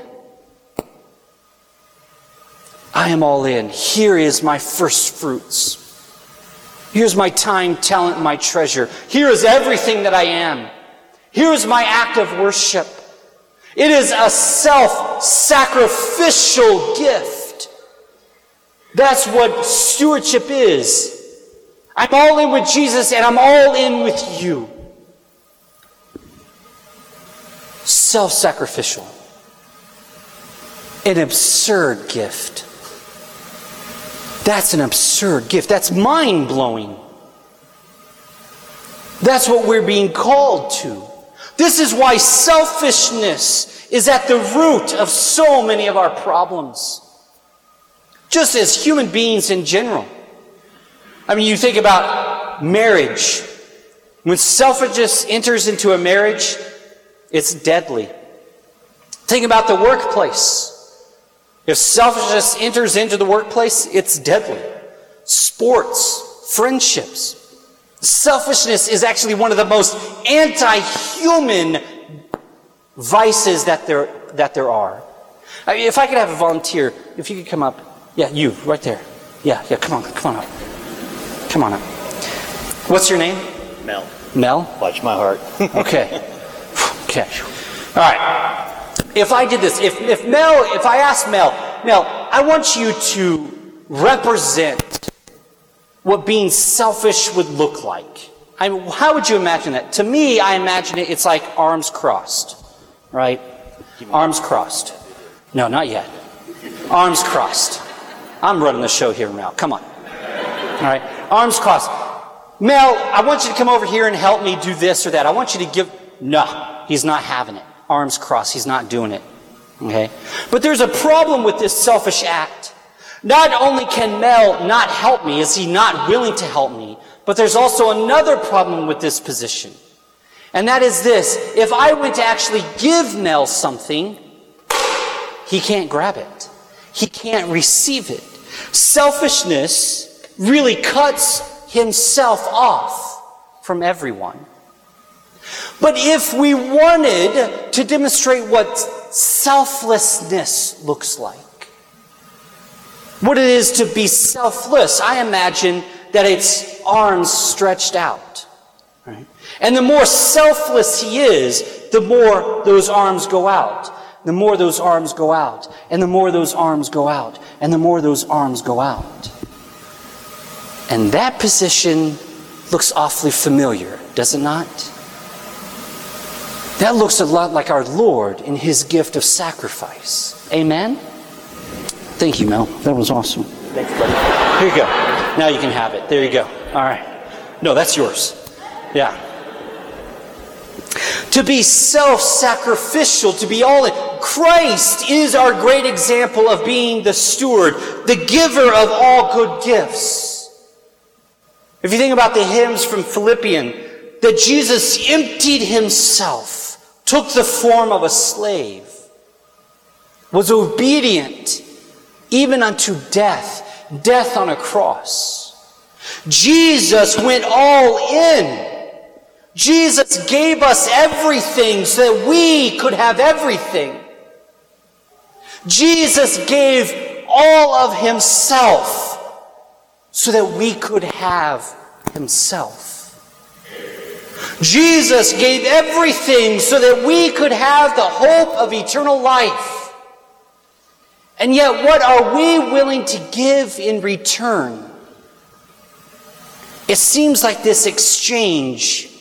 I am all in. Here is my first fruits. Here's my time, talent, my treasure. Here is everything that I am. Here's my act of worship. It is a self sacrificial gift. That's what stewardship is. I'm all in with Jesus and I'm all in with you. Self sacrificial. An absurd gift. That's an absurd gift. That's mind blowing. That's what we're being called to. This is why selfishness is at the root of so many of our problems. Just as human beings in general. I mean, you think about marriage. When selfishness enters into a marriage, it's deadly. Think about the workplace. If selfishness enters into the workplace, it's deadly. Sports, friendships, Selfishness is actually one of the most anti-human vices that there, that there are. I mean, if I could have a volunteer, if you could come up. Yeah, you, right there. Yeah, yeah, come on, come on up. Come on up. What's your name? Mel. Mel? Watch my heart. okay. Okay. All right. If I did this, if, if Mel, if I asked Mel, Mel, I want you to represent what being selfish would look like. I mean, how would you imagine that? To me, I imagine it, it's like arms crossed, right? Arms crossed. No, not yet. Arms crossed. I'm running the show here, Mel. Come on. All right. Arms crossed. Mel, I want you to come over here and help me do this or that. I want you to give. No, he's not having it. Arms crossed. He's not doing it. Okay? But there's a problem with this selfish act. Not only can Mel not help me, is he not willing to help me, but there's also another problem with this position. And that is this if I went to actually give Mel something, he can't grab it, he can't receive it. Selfishness really cuts himself off from everyone. But if we wanted to demonstrate what selflessness looks like, what it is to be selfless, I imagine that it's arms stretched out. Right? And the more selfless he is, the more those arms go out. The more those arms go out. And the more those arms go out. And the more those arms go out. And that position looks awfully familiar, does it not? That looks a lot like our Lord in his gift of sacrifice. Amen? Thank you, Mel. That was awesome. Thanks, buddy. Here you go. Now you can have it. There you go. All right. No, that's yours. Yeah. To be self sacrificial, to be all in. Christ is our great example of being the steward, the giver of all good gifts. If you think about the hymns from Philippian, that Jesus emptied himself, took the form of a slave, was obedient even unto death, death on a cross. Jesus went all in. Jesus gave us everything so that we could have everything. Jesus gave all of himself so that we could have himself. Jesus gave everything so that we could have the hope of eternal life. And yet, what are we willing to give in return? It seems like this exchange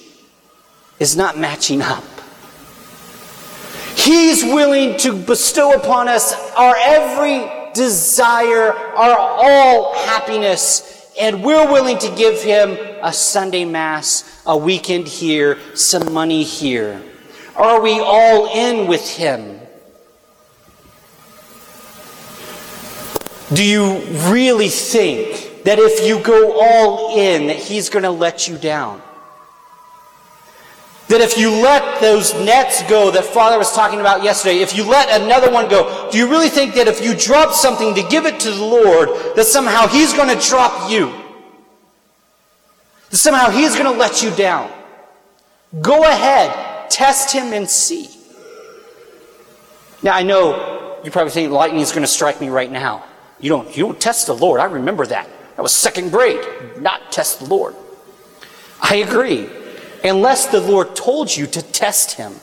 is not matching up. He's willing to bestow upon us our every desire, our all happiness, and we're willing to give him a Sunday Mass, a weekend here, some money here. Are we all in with him? Do you really think that if you go all in, that He's going to let you down. That if you let those nets go that Father was talking about yesterday, if you let another one go, do you really think that if you drop something to give it to the Lord, that somehow He's going to drop you? That somehow He's going to let you down? Go ahead, test Him and see. Now, I know you probably think lightning is going to strike me right now. You don't, you don't test the Lord. I remember that. That was second grade, not test the Lord. I agree. Unless the Lord told you to test him.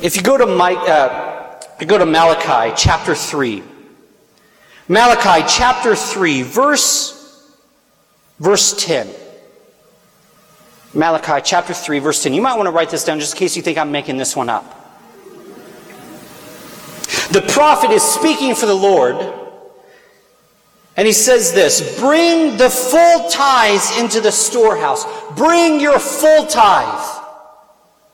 If you go to, Mike, uh, you go to Malachi chapter 3, Malachi chapter 3, verse, verse 10. Malachi chapter 3, verse 10. You might want to write this down just in case you think I'm making this one up. The prophet is speaking for the Lord and he says this Bring the full tithes into the storehouse. Bring your full tithe,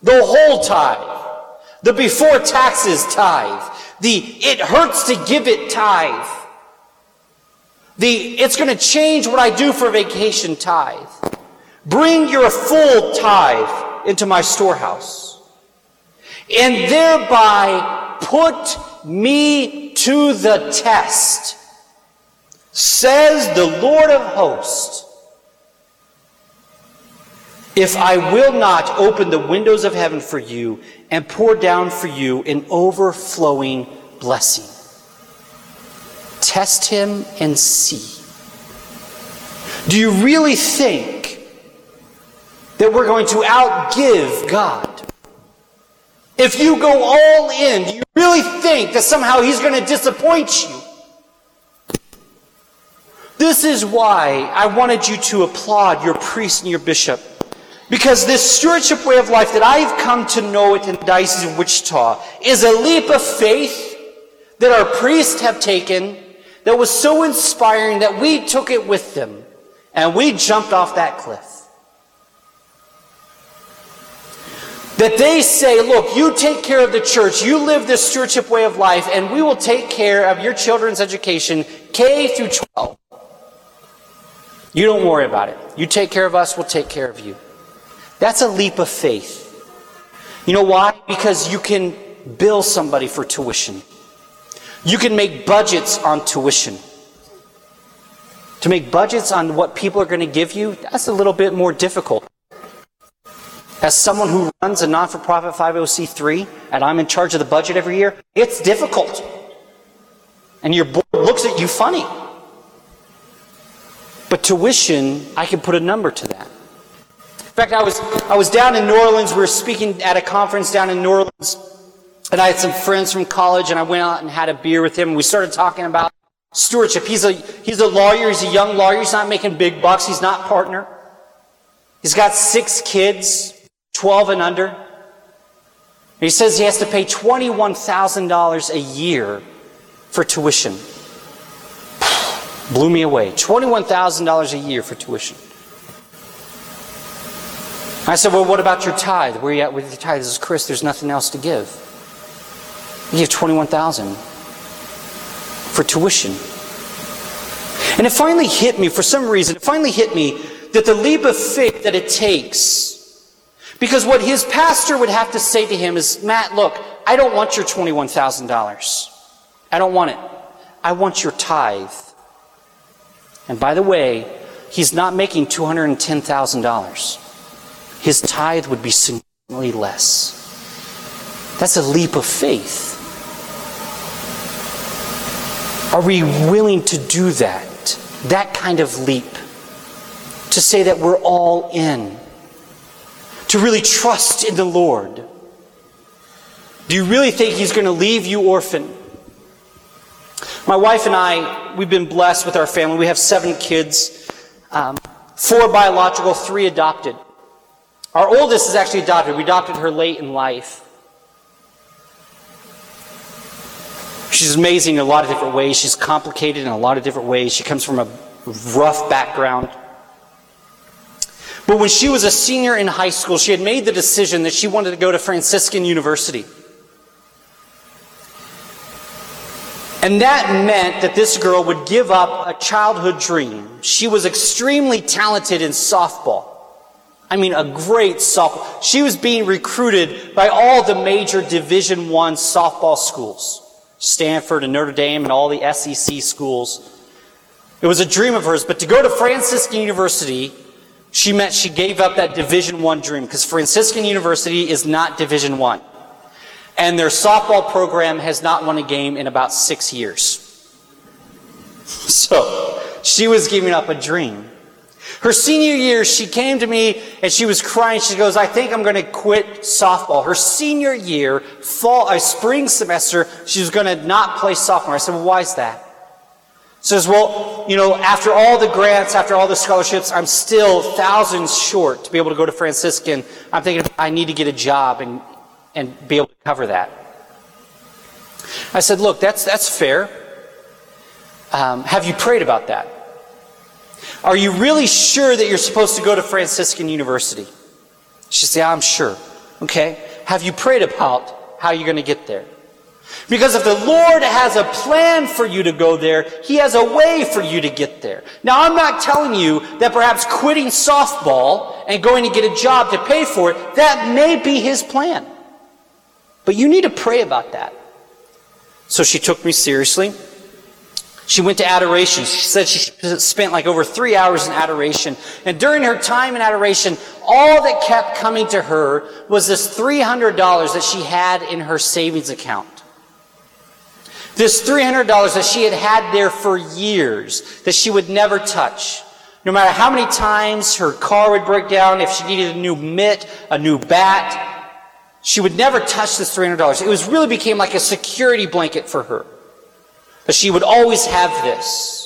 the whole tithe, the before taxes tithe, the it hurts to give it tithe, the it's going to change what I do for vacation tithe. Bring your full tithe into my storehouse, and thereby put me to the test Says the Lord of hosts, if I will not open the windows of heaven for you and pour down for you an overflowing blessing. Test him and see. Do you really think that we're going to outgive God? If you go all in, do you really think that somehow he's going to disappoint you? This is why I wanted you to applaud your priest and your bishop. Because this stewardship way of life that I've come to know it in the Diocese of Wichita is a leap of faith that our priests have taken that was so inspiring that we took it with them and we jumped off that cliff. That they say, look, you take care of the church, you live this stewardship way of life, and we will take care of your children's education, K through 12. You don't worry about it. You take care of us, we'll take care of you. That's a leap of faith. You know why? Because you can bill somebody for tuition. You can make budgets on tuition. To make budgets on what people are going to give you, that's a little bit more difficult. As someone who runs a non for profit 50c3 and I'm in charge of the budget every year, it's difficult. And your board looks at you funny. But tuition, I can put a number to that. In fact, I was, I was down in New Orleans. We were speaking at a conference down in New Orleans. And I had some friends from college, and I went out and had a beer with him. And we started talking about stewardship. He's a, he's a lawyer. He's a young lawyer. He's not making big bucks. He's not partner. He's got six kids, 12 and under. And he says he has to pay $21,000 a year for tuition. Blew me away. $21,000 a year for tuition. I said, Well, what about your tithe? Where are you at with your tithe? This is Chris, there's nothing else to give. You give 21000 for tuition. And it finally hit me, for some reason, it finally hit me that the leap of faith that it takes, because what his pastor would have to say to him is, Matt, look, I don't want your $21,000. I don't want it. I want your tithe. And by the way, he's not making $210,000. His tithe would be significantly less. That's a leap of faith. Are we willing to do that? That kind of leap. To say that we're all in. To really trust in the Lord. Do you really think He's going to leave you orphan? My wife and I, we've been blessed with our family. We have seven kids, um, four biological, three adopted. Our oldest is actually adopted. We adopted her late in life. She's amazing in a lot of different ways. She's complicated in a lot of different ways. She comes from a rough background. But when she was a senior in high school, she had made the decision that she wanted to go to Franciscan University. And that meant that this girl would give up a childhood dream. She was extremely talented in softball. I mean, a great softball. She was being recruited by all the major Division One softball schools. Stanford and Notre Dame and all the SEC schools. It was a dream of hers, but to go to Franciscan University, she meant she gave up that Division One dream because Franciscan University is not Division One and their softball program has not won a game in about six years. So she was giving up a dream. Her senior year, she came to me and she was crying. She goes, I think I'm going to quit softball. Her senior year, fall, uh, spring semester, she was going to not play sophomore. I said, well, why is that? She says, well, you know, after all the grants, after all the scholarships, I'm still thousands short to be able to go to Franciscan. I'm thinking I need to get a job and and be able to cover that. I said, Look, that's, that's fair. Um, have you prayed about that? Are you really sure that you're supposed to go to Franciscan University? She said, yeah, I'm sure. Okay. Have you prayed about how you're going to get there? Because if the Lord has a plan for you to go there, He has a way for you to get there. Now, I'm not telling you that perhaps quitting softball and going to get a job to pay for it, that may be His plan. But you need to pray about that. So she took me seriously. She went to adoration. She said she spent like over three hours in adoration. And during her time in adoration, all that kept coming to her was this $300 that she had in her savings account. This $300 that she had had there for years, that she would never touch. No matter how many times her car would break down, if she needed a new mitt, a new bat, she would never touch this $300. It was really became like a security blanket for her. But she would always have this.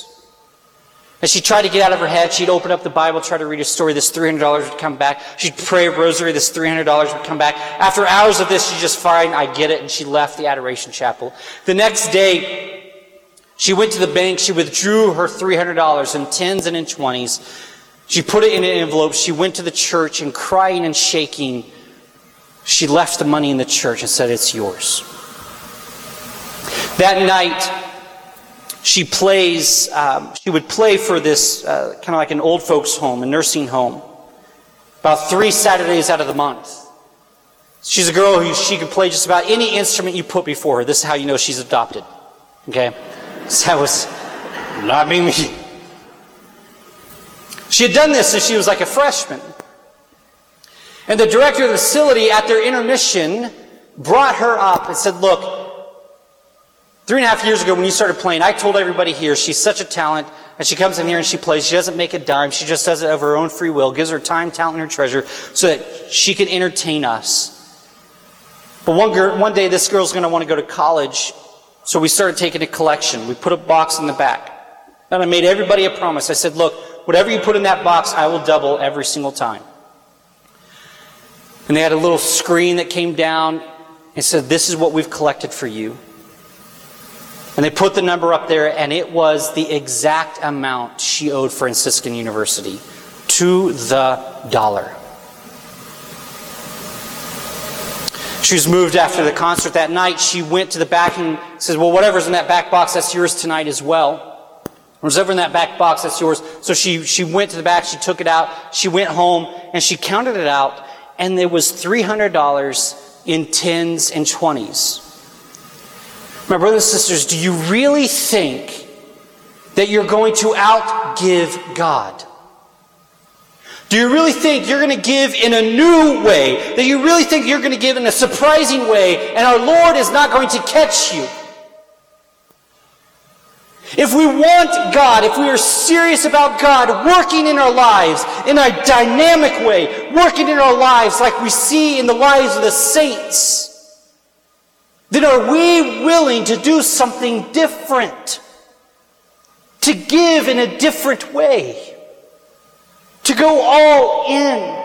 As she tried to get out of her head, she'd open up the Bible, try to read a story. This $300 would come back. She'd pray a rosary. This $300 would come back. After hours of this, she just, fine, I get it. And she left the Adoration Chapel. The next day, she went to the bank. She withdrew her $300 in tens and in twenties. She put it in an envelope. She went to the church and crying and shaking, she left the money in the church and said, It's yours. That night, she plays, um, she would play for this uh, kind of like an old folks' home, a nursing home, about three Saturdays out of the month. She's a girl who she could play just about any instrument you put before her. This is how you know she's adopted. Okay? So that was not me. She had done this since she was like a freshman. And the director of the facility at their intermission brought her up and said, Look, Three and a half years ago, when you started playing, I told everybody here she's such a talent, and she comes in here and she plays. She doesn't make a dime. She just does it of her own free will, gives her time, talent, and her treasure so that she can entertain us. But one, girl, one day, this girl's going to want to go to college, so we started taking a collection. We put a box in the back. And I made everybody a promise. I said, look, whatever you put in that box, I will double every single time. And they had a little screen that came down and said, this is what we've collected for you. And they put the number up there, and it was the exact amount she owed Franciscan University to the dollar. She was moved after the concert that night. She went to the back and says, Well, whatever's in that back box, that's yours tonight as well. Whatever's in that back box, that's yours. So she, she went to the back, she took it out, she went home, and she counted it out, and there was $300 in tens and twenties. My brothers and sisters, do you really think that you're going to outgive God? Do you really think you're going to give in a new way? That you really think you're going to give in a surprising way and our Lord is not going to catch you? If we want God, if we are serious about God working in our lives in a dynamic way, working in our lives like we see in the lives of the saints, then are we willing to do something different? To give in a different way? To go all in?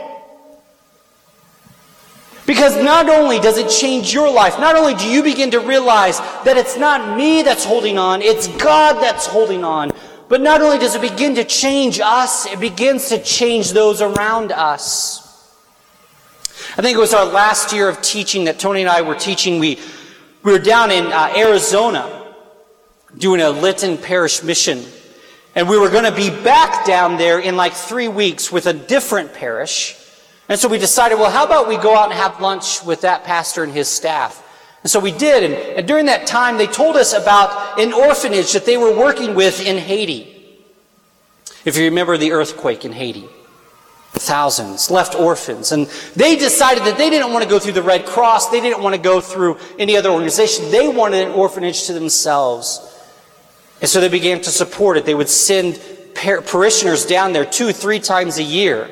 Because not only does it change your life, not only do you begin to realize that it's not me that's holding on, it's God that's holding on, but not only does it begin to change us, it begins to change those around us. I think it was our last year of teaching that Tony and I were teaching. We we were down in uh, Arizona doing a Lenten Parish mission. And we were going to be back down there in like three weeks with a different parish. And so we decided, well, how about we go out and have lunch with that pastor and his staff? And so we did. And, and during that time, they told us about an orphanage that they were working with in Haiti. If you remember the earthquake in Haiti thousands, left orphans. And they decided that they didn't want to go through the Red Cross. They didn't want to go through any other organization. They wanted an orphanage to themselves. And so they began to support it. They would send par- parishioners down there two, three times a year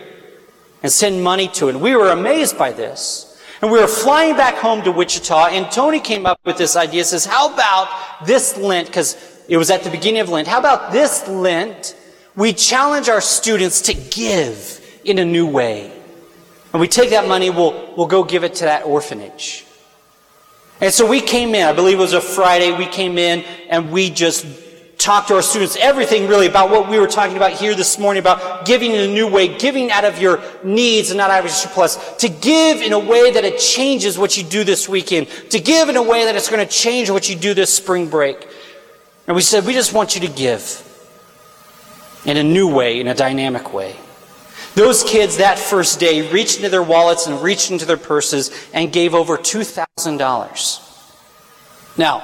and send money to it. And we were amazed by this. And we were flying back home to Wichita, and Tony came up with this idea. Says, how about this Lent? Because it was at the beginning of Lent. How about this Lent? We challenge our students to give in a new way. And we take that money, we'll, we'll go give it to that orphanage. And so we came in, I believe it was a Friday, we came in and we just talked to our students everything really about what we were talking about here this morning about giving in a new way, giving out of your needs and not out of your surplus, to give in a way that it changes what you do this weekend, to give in a way that it's going to change what you do this spring break. And we said, we just want you to give in a new way, in a dynamic way. Those kids that first day reached into their wallets and reached into their purses and gave over $2,000. Now,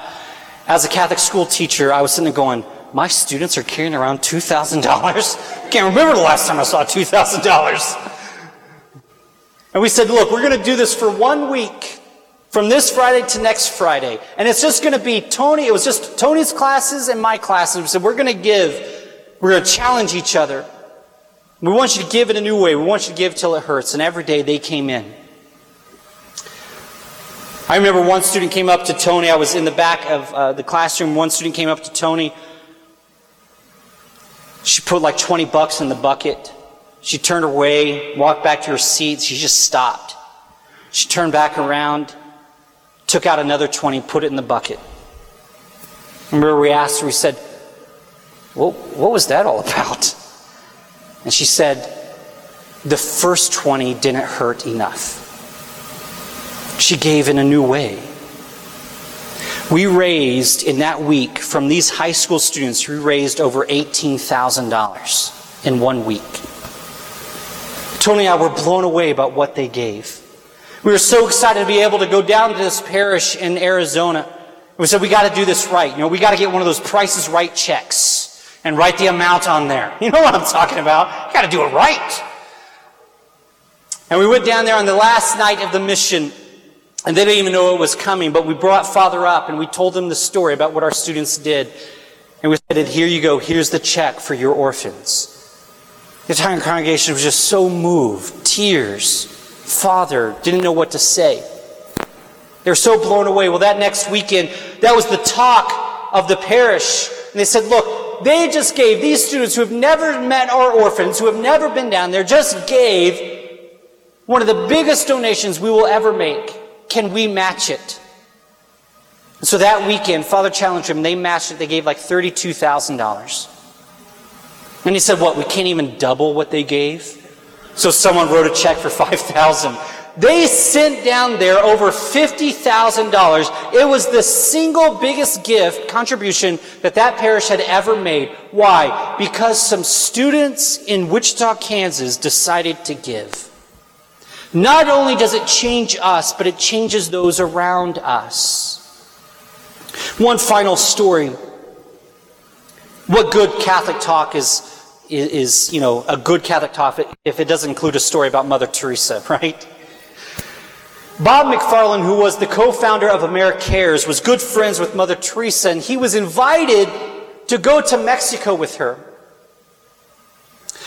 as a Catholic school teacher, I was sitting there going, my students are carrying around $2,000? Can't remember the last time I saw $2,000. And we said, look, we're going to do this for one week from this Friday to next Friday. And it's just going to be Tony, it was just Tony's classes and my classes. We said, we're going to give, we're going to challenge each other. We want you to give in a new way. We want you to give till it hurts. And every day they came in. I remember one student came up to Tony. I was in the back of uh, the classroom. One student came up to Tony. She put like 20 bucks in the bucket. She turned away, walked back to her seat. She just stopped. She turned back around, took out another 20, put it in the bucket. Remember, we asked her, we said, well, What was that all about? And she said, The first 20 didn't hurt enough. She gave in a new way. We raised in that week from these high school students, we raised over $18,000 in one week. Tony and I were blown away about what they gave. We were so excited to be able to go down to this parish in Arizona. We said, we got to do this right. You know, we got to get one of those prices right checks and write the amount on there. You know what I'm talking about? You got to do it right. And we went down there on the last night of the mission and they didn't even know it was coming, but we brought Father up and we told him the story about what our students did. And we said, Here you go, here's the check for your orphans. The entire congregation was just so moved, tears. Father didn't know what to say. They were so blown away. Well, that next weekend, that was the talk of the parish. And they said, Look, they just gave these students who have never met our orphans, who have never been down there, just gave one of the biggest donations we will ever make. Can we match it? So that weekend, Father challenged them. They matched it. They gave like $32,000. And he said, What? We can't even double what they gave? So someone wrote a check for 5000 They sent down there over $50,000. It was the single biggest gift, contribution that that parish had ever made. Why? Because some students in Wichita, Kansas decided to give. Not only does it change us, but it changes those around us. One final story. What good Catholic talk is, is, you know, a good Catholic talk if it doesn't include a story about Mother Teresa, right? Bob McFarland, who was the co-founder of AmeriCares, was good friends with Mother Teresa, and he was invited to go to Mexico with her.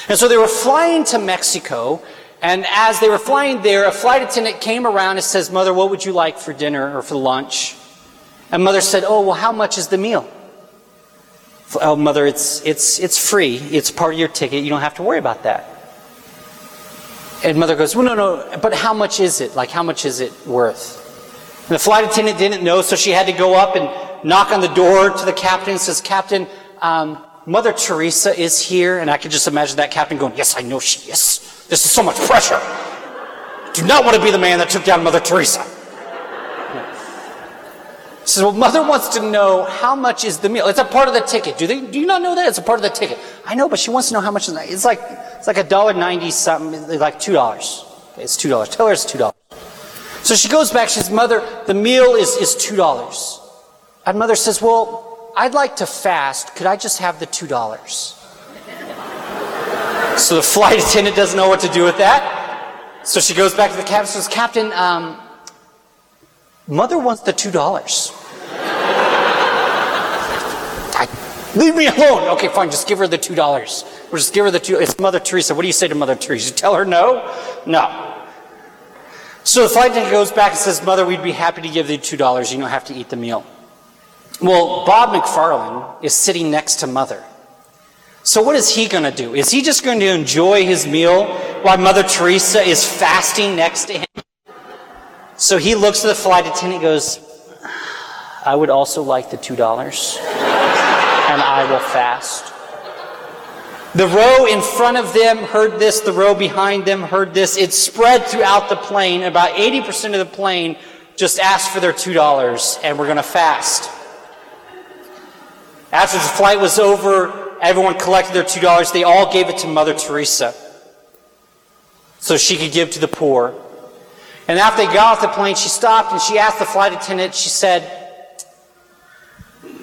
And so they were flying to Mexico, and as they were flying there, a flight attendant came around and says, Mother, what would you like for dinner or for lunch? And mother said, Oh, well, how much is the meal? Oh, mother, it's, it's, it's free. It's part of your ticket. You don't have to worry about that. And mother goes, Well, no, no, but how much is it? Like, how much is it worth? And the flight attendant didn't know, so she had to go up and knock on the door to the captain and says, Captain, um, Mother Teresa is here. And I could just imagine that captain going, Yes, I know she is. This is so much pressure. Do not want to be the man that took down Mother Teresa. Says, well, mother wants to know how much is the meal. It's a part of the ticket. Do they? Do you not know that? It's a part of the ticket. I know, but she wants to know how much is that. It's like it's like a dollar ninety something, like two dollars. Okay, it's two dollars. Tell her it's two dollars. So she goes back. She says, "Mother, the meal is is two dollars." And mother says, "Well, I'd like to fast. Could I just have the two dollars?" So the flight attendant doesn't know what to do with that. So she goes back to the captain says, Captain, um, mother wants the $2. leave me alone. Okay, fine, just give her the $2. We'll just give her the two. It's Mother Teresa. What do you say to Mother Teresa? Tell her no? No. So the flight attendant goes back and says, Mother, we'd be happy to give you $2. You don't have to eat the meal. Well, Bob McFarland is sitting next to Mother. So, what is he going to do? Is he just going to enjoy his meal while Mother Teresa is fasting next to him? So he looks at the flight attendant and goes, I would also like the $2, and I will fast. The row in front of them heard this, the row behind them heard this. It spread throughout the plane. About 80% of the plane just asked for their $2, and we're going to fast. After the flight was over, Everyone collected their $2. They all gave it to Mother Teresa so she could give to the poor. And after they got off the plane, she stopped and she asked the flight attendant, she said,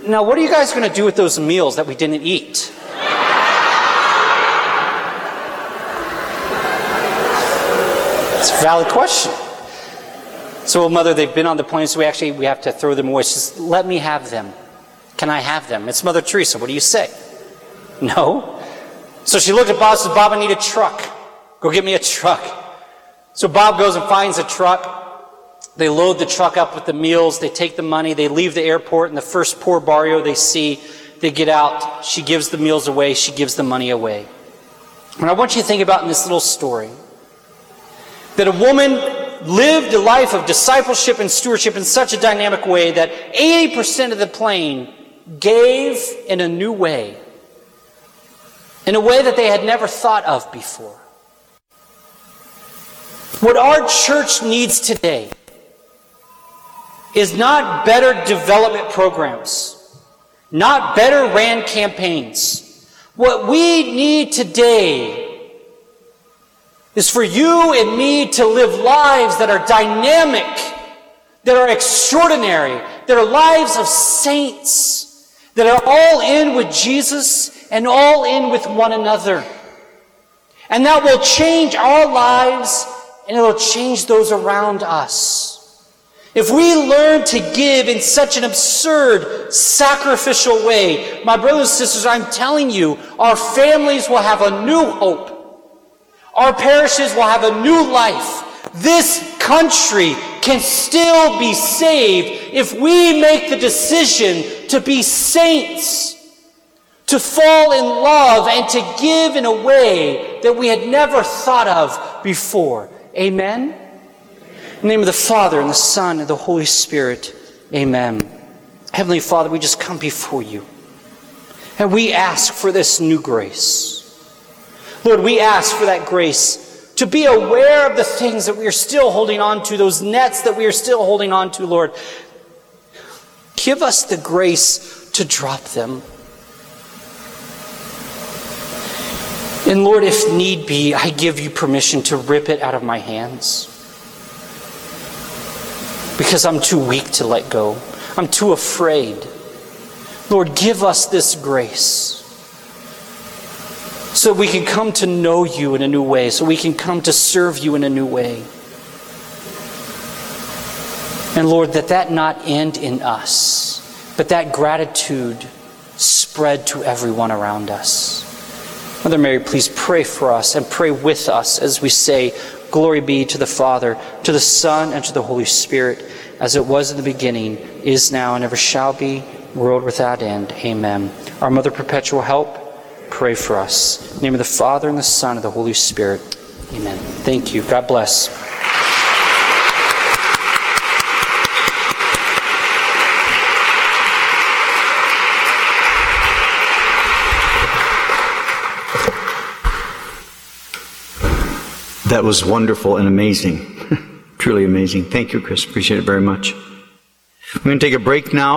Now, what are you guys going to do with those meals that we didn't eat? It's a valid question. So, well, mother, they've been on the plane, so we actually we have to throw them away. She says, Let me have them. Can I have them? It's Mother Teresa. What do you say? No. So she looked at Bob and said, Bob, I need a truck. Go get me a truck. So Bob goes and finds a truck. They load the truck up with the meals. They take the money. They leave the airport in the first poor barrio they see. they get out, she gives the meals away, she gives the money away. And I want you to think about in this little story that a woman lived a life of discipleship and stewardship in such a dynamic way that 80% of the plane gave in a new way, in a way that they had never thought of before. What our church needs today is not better development programs, not better ran campaigns. What we need today is for you and me to live lives that are dynamic, that are extraordinary, that are lives of saints, that are all in with Jesus and all in with one another. And that will change our lives and it will change those around us. If we learn to give in such an absurd, sacrificial way, my brothers and sisters, I'm telling you, our families will have a new hope. Our parishes will have a new life. This country can still be saved if we make the decision to be saints, to fall in love, and to give in a way that we had never thought of before. Amen? In the name of the Father, and the Son, and the Holy Spirit. Amen. Heavenly Father, we just come before you. And we ask for this new grace. Lord, we ask for that grace to be aware of the things that we are still holding on to, those nets that we are still holding on to, Lord. Give us the grace to drop them. And Lord, if need be, I give you permission to rip it out of my hands because I'm too weak to let go. I'm too afraid. Lord, give us this grace so we can come to know you in a new way, so we can come to serve you in a new way. And Lord, that that not end in us, but that gratitude spread to everyone around us. Mother Mary, please pray for us and pray with us as we say, Glory be to the Father, to the Son, and to the Holy Spirit, as it was in the beginning, is now, and ever shall be, world without end. Amen. Our Mother Perpetual Help, pray for us. In the name of the Father, and the Son, and the Holy Spirit. Amen. Thank you. God bless. That was wonderful and amazing. Truly amazing. Thank you, Chris. Appreciate it very much. We're going to take a break now.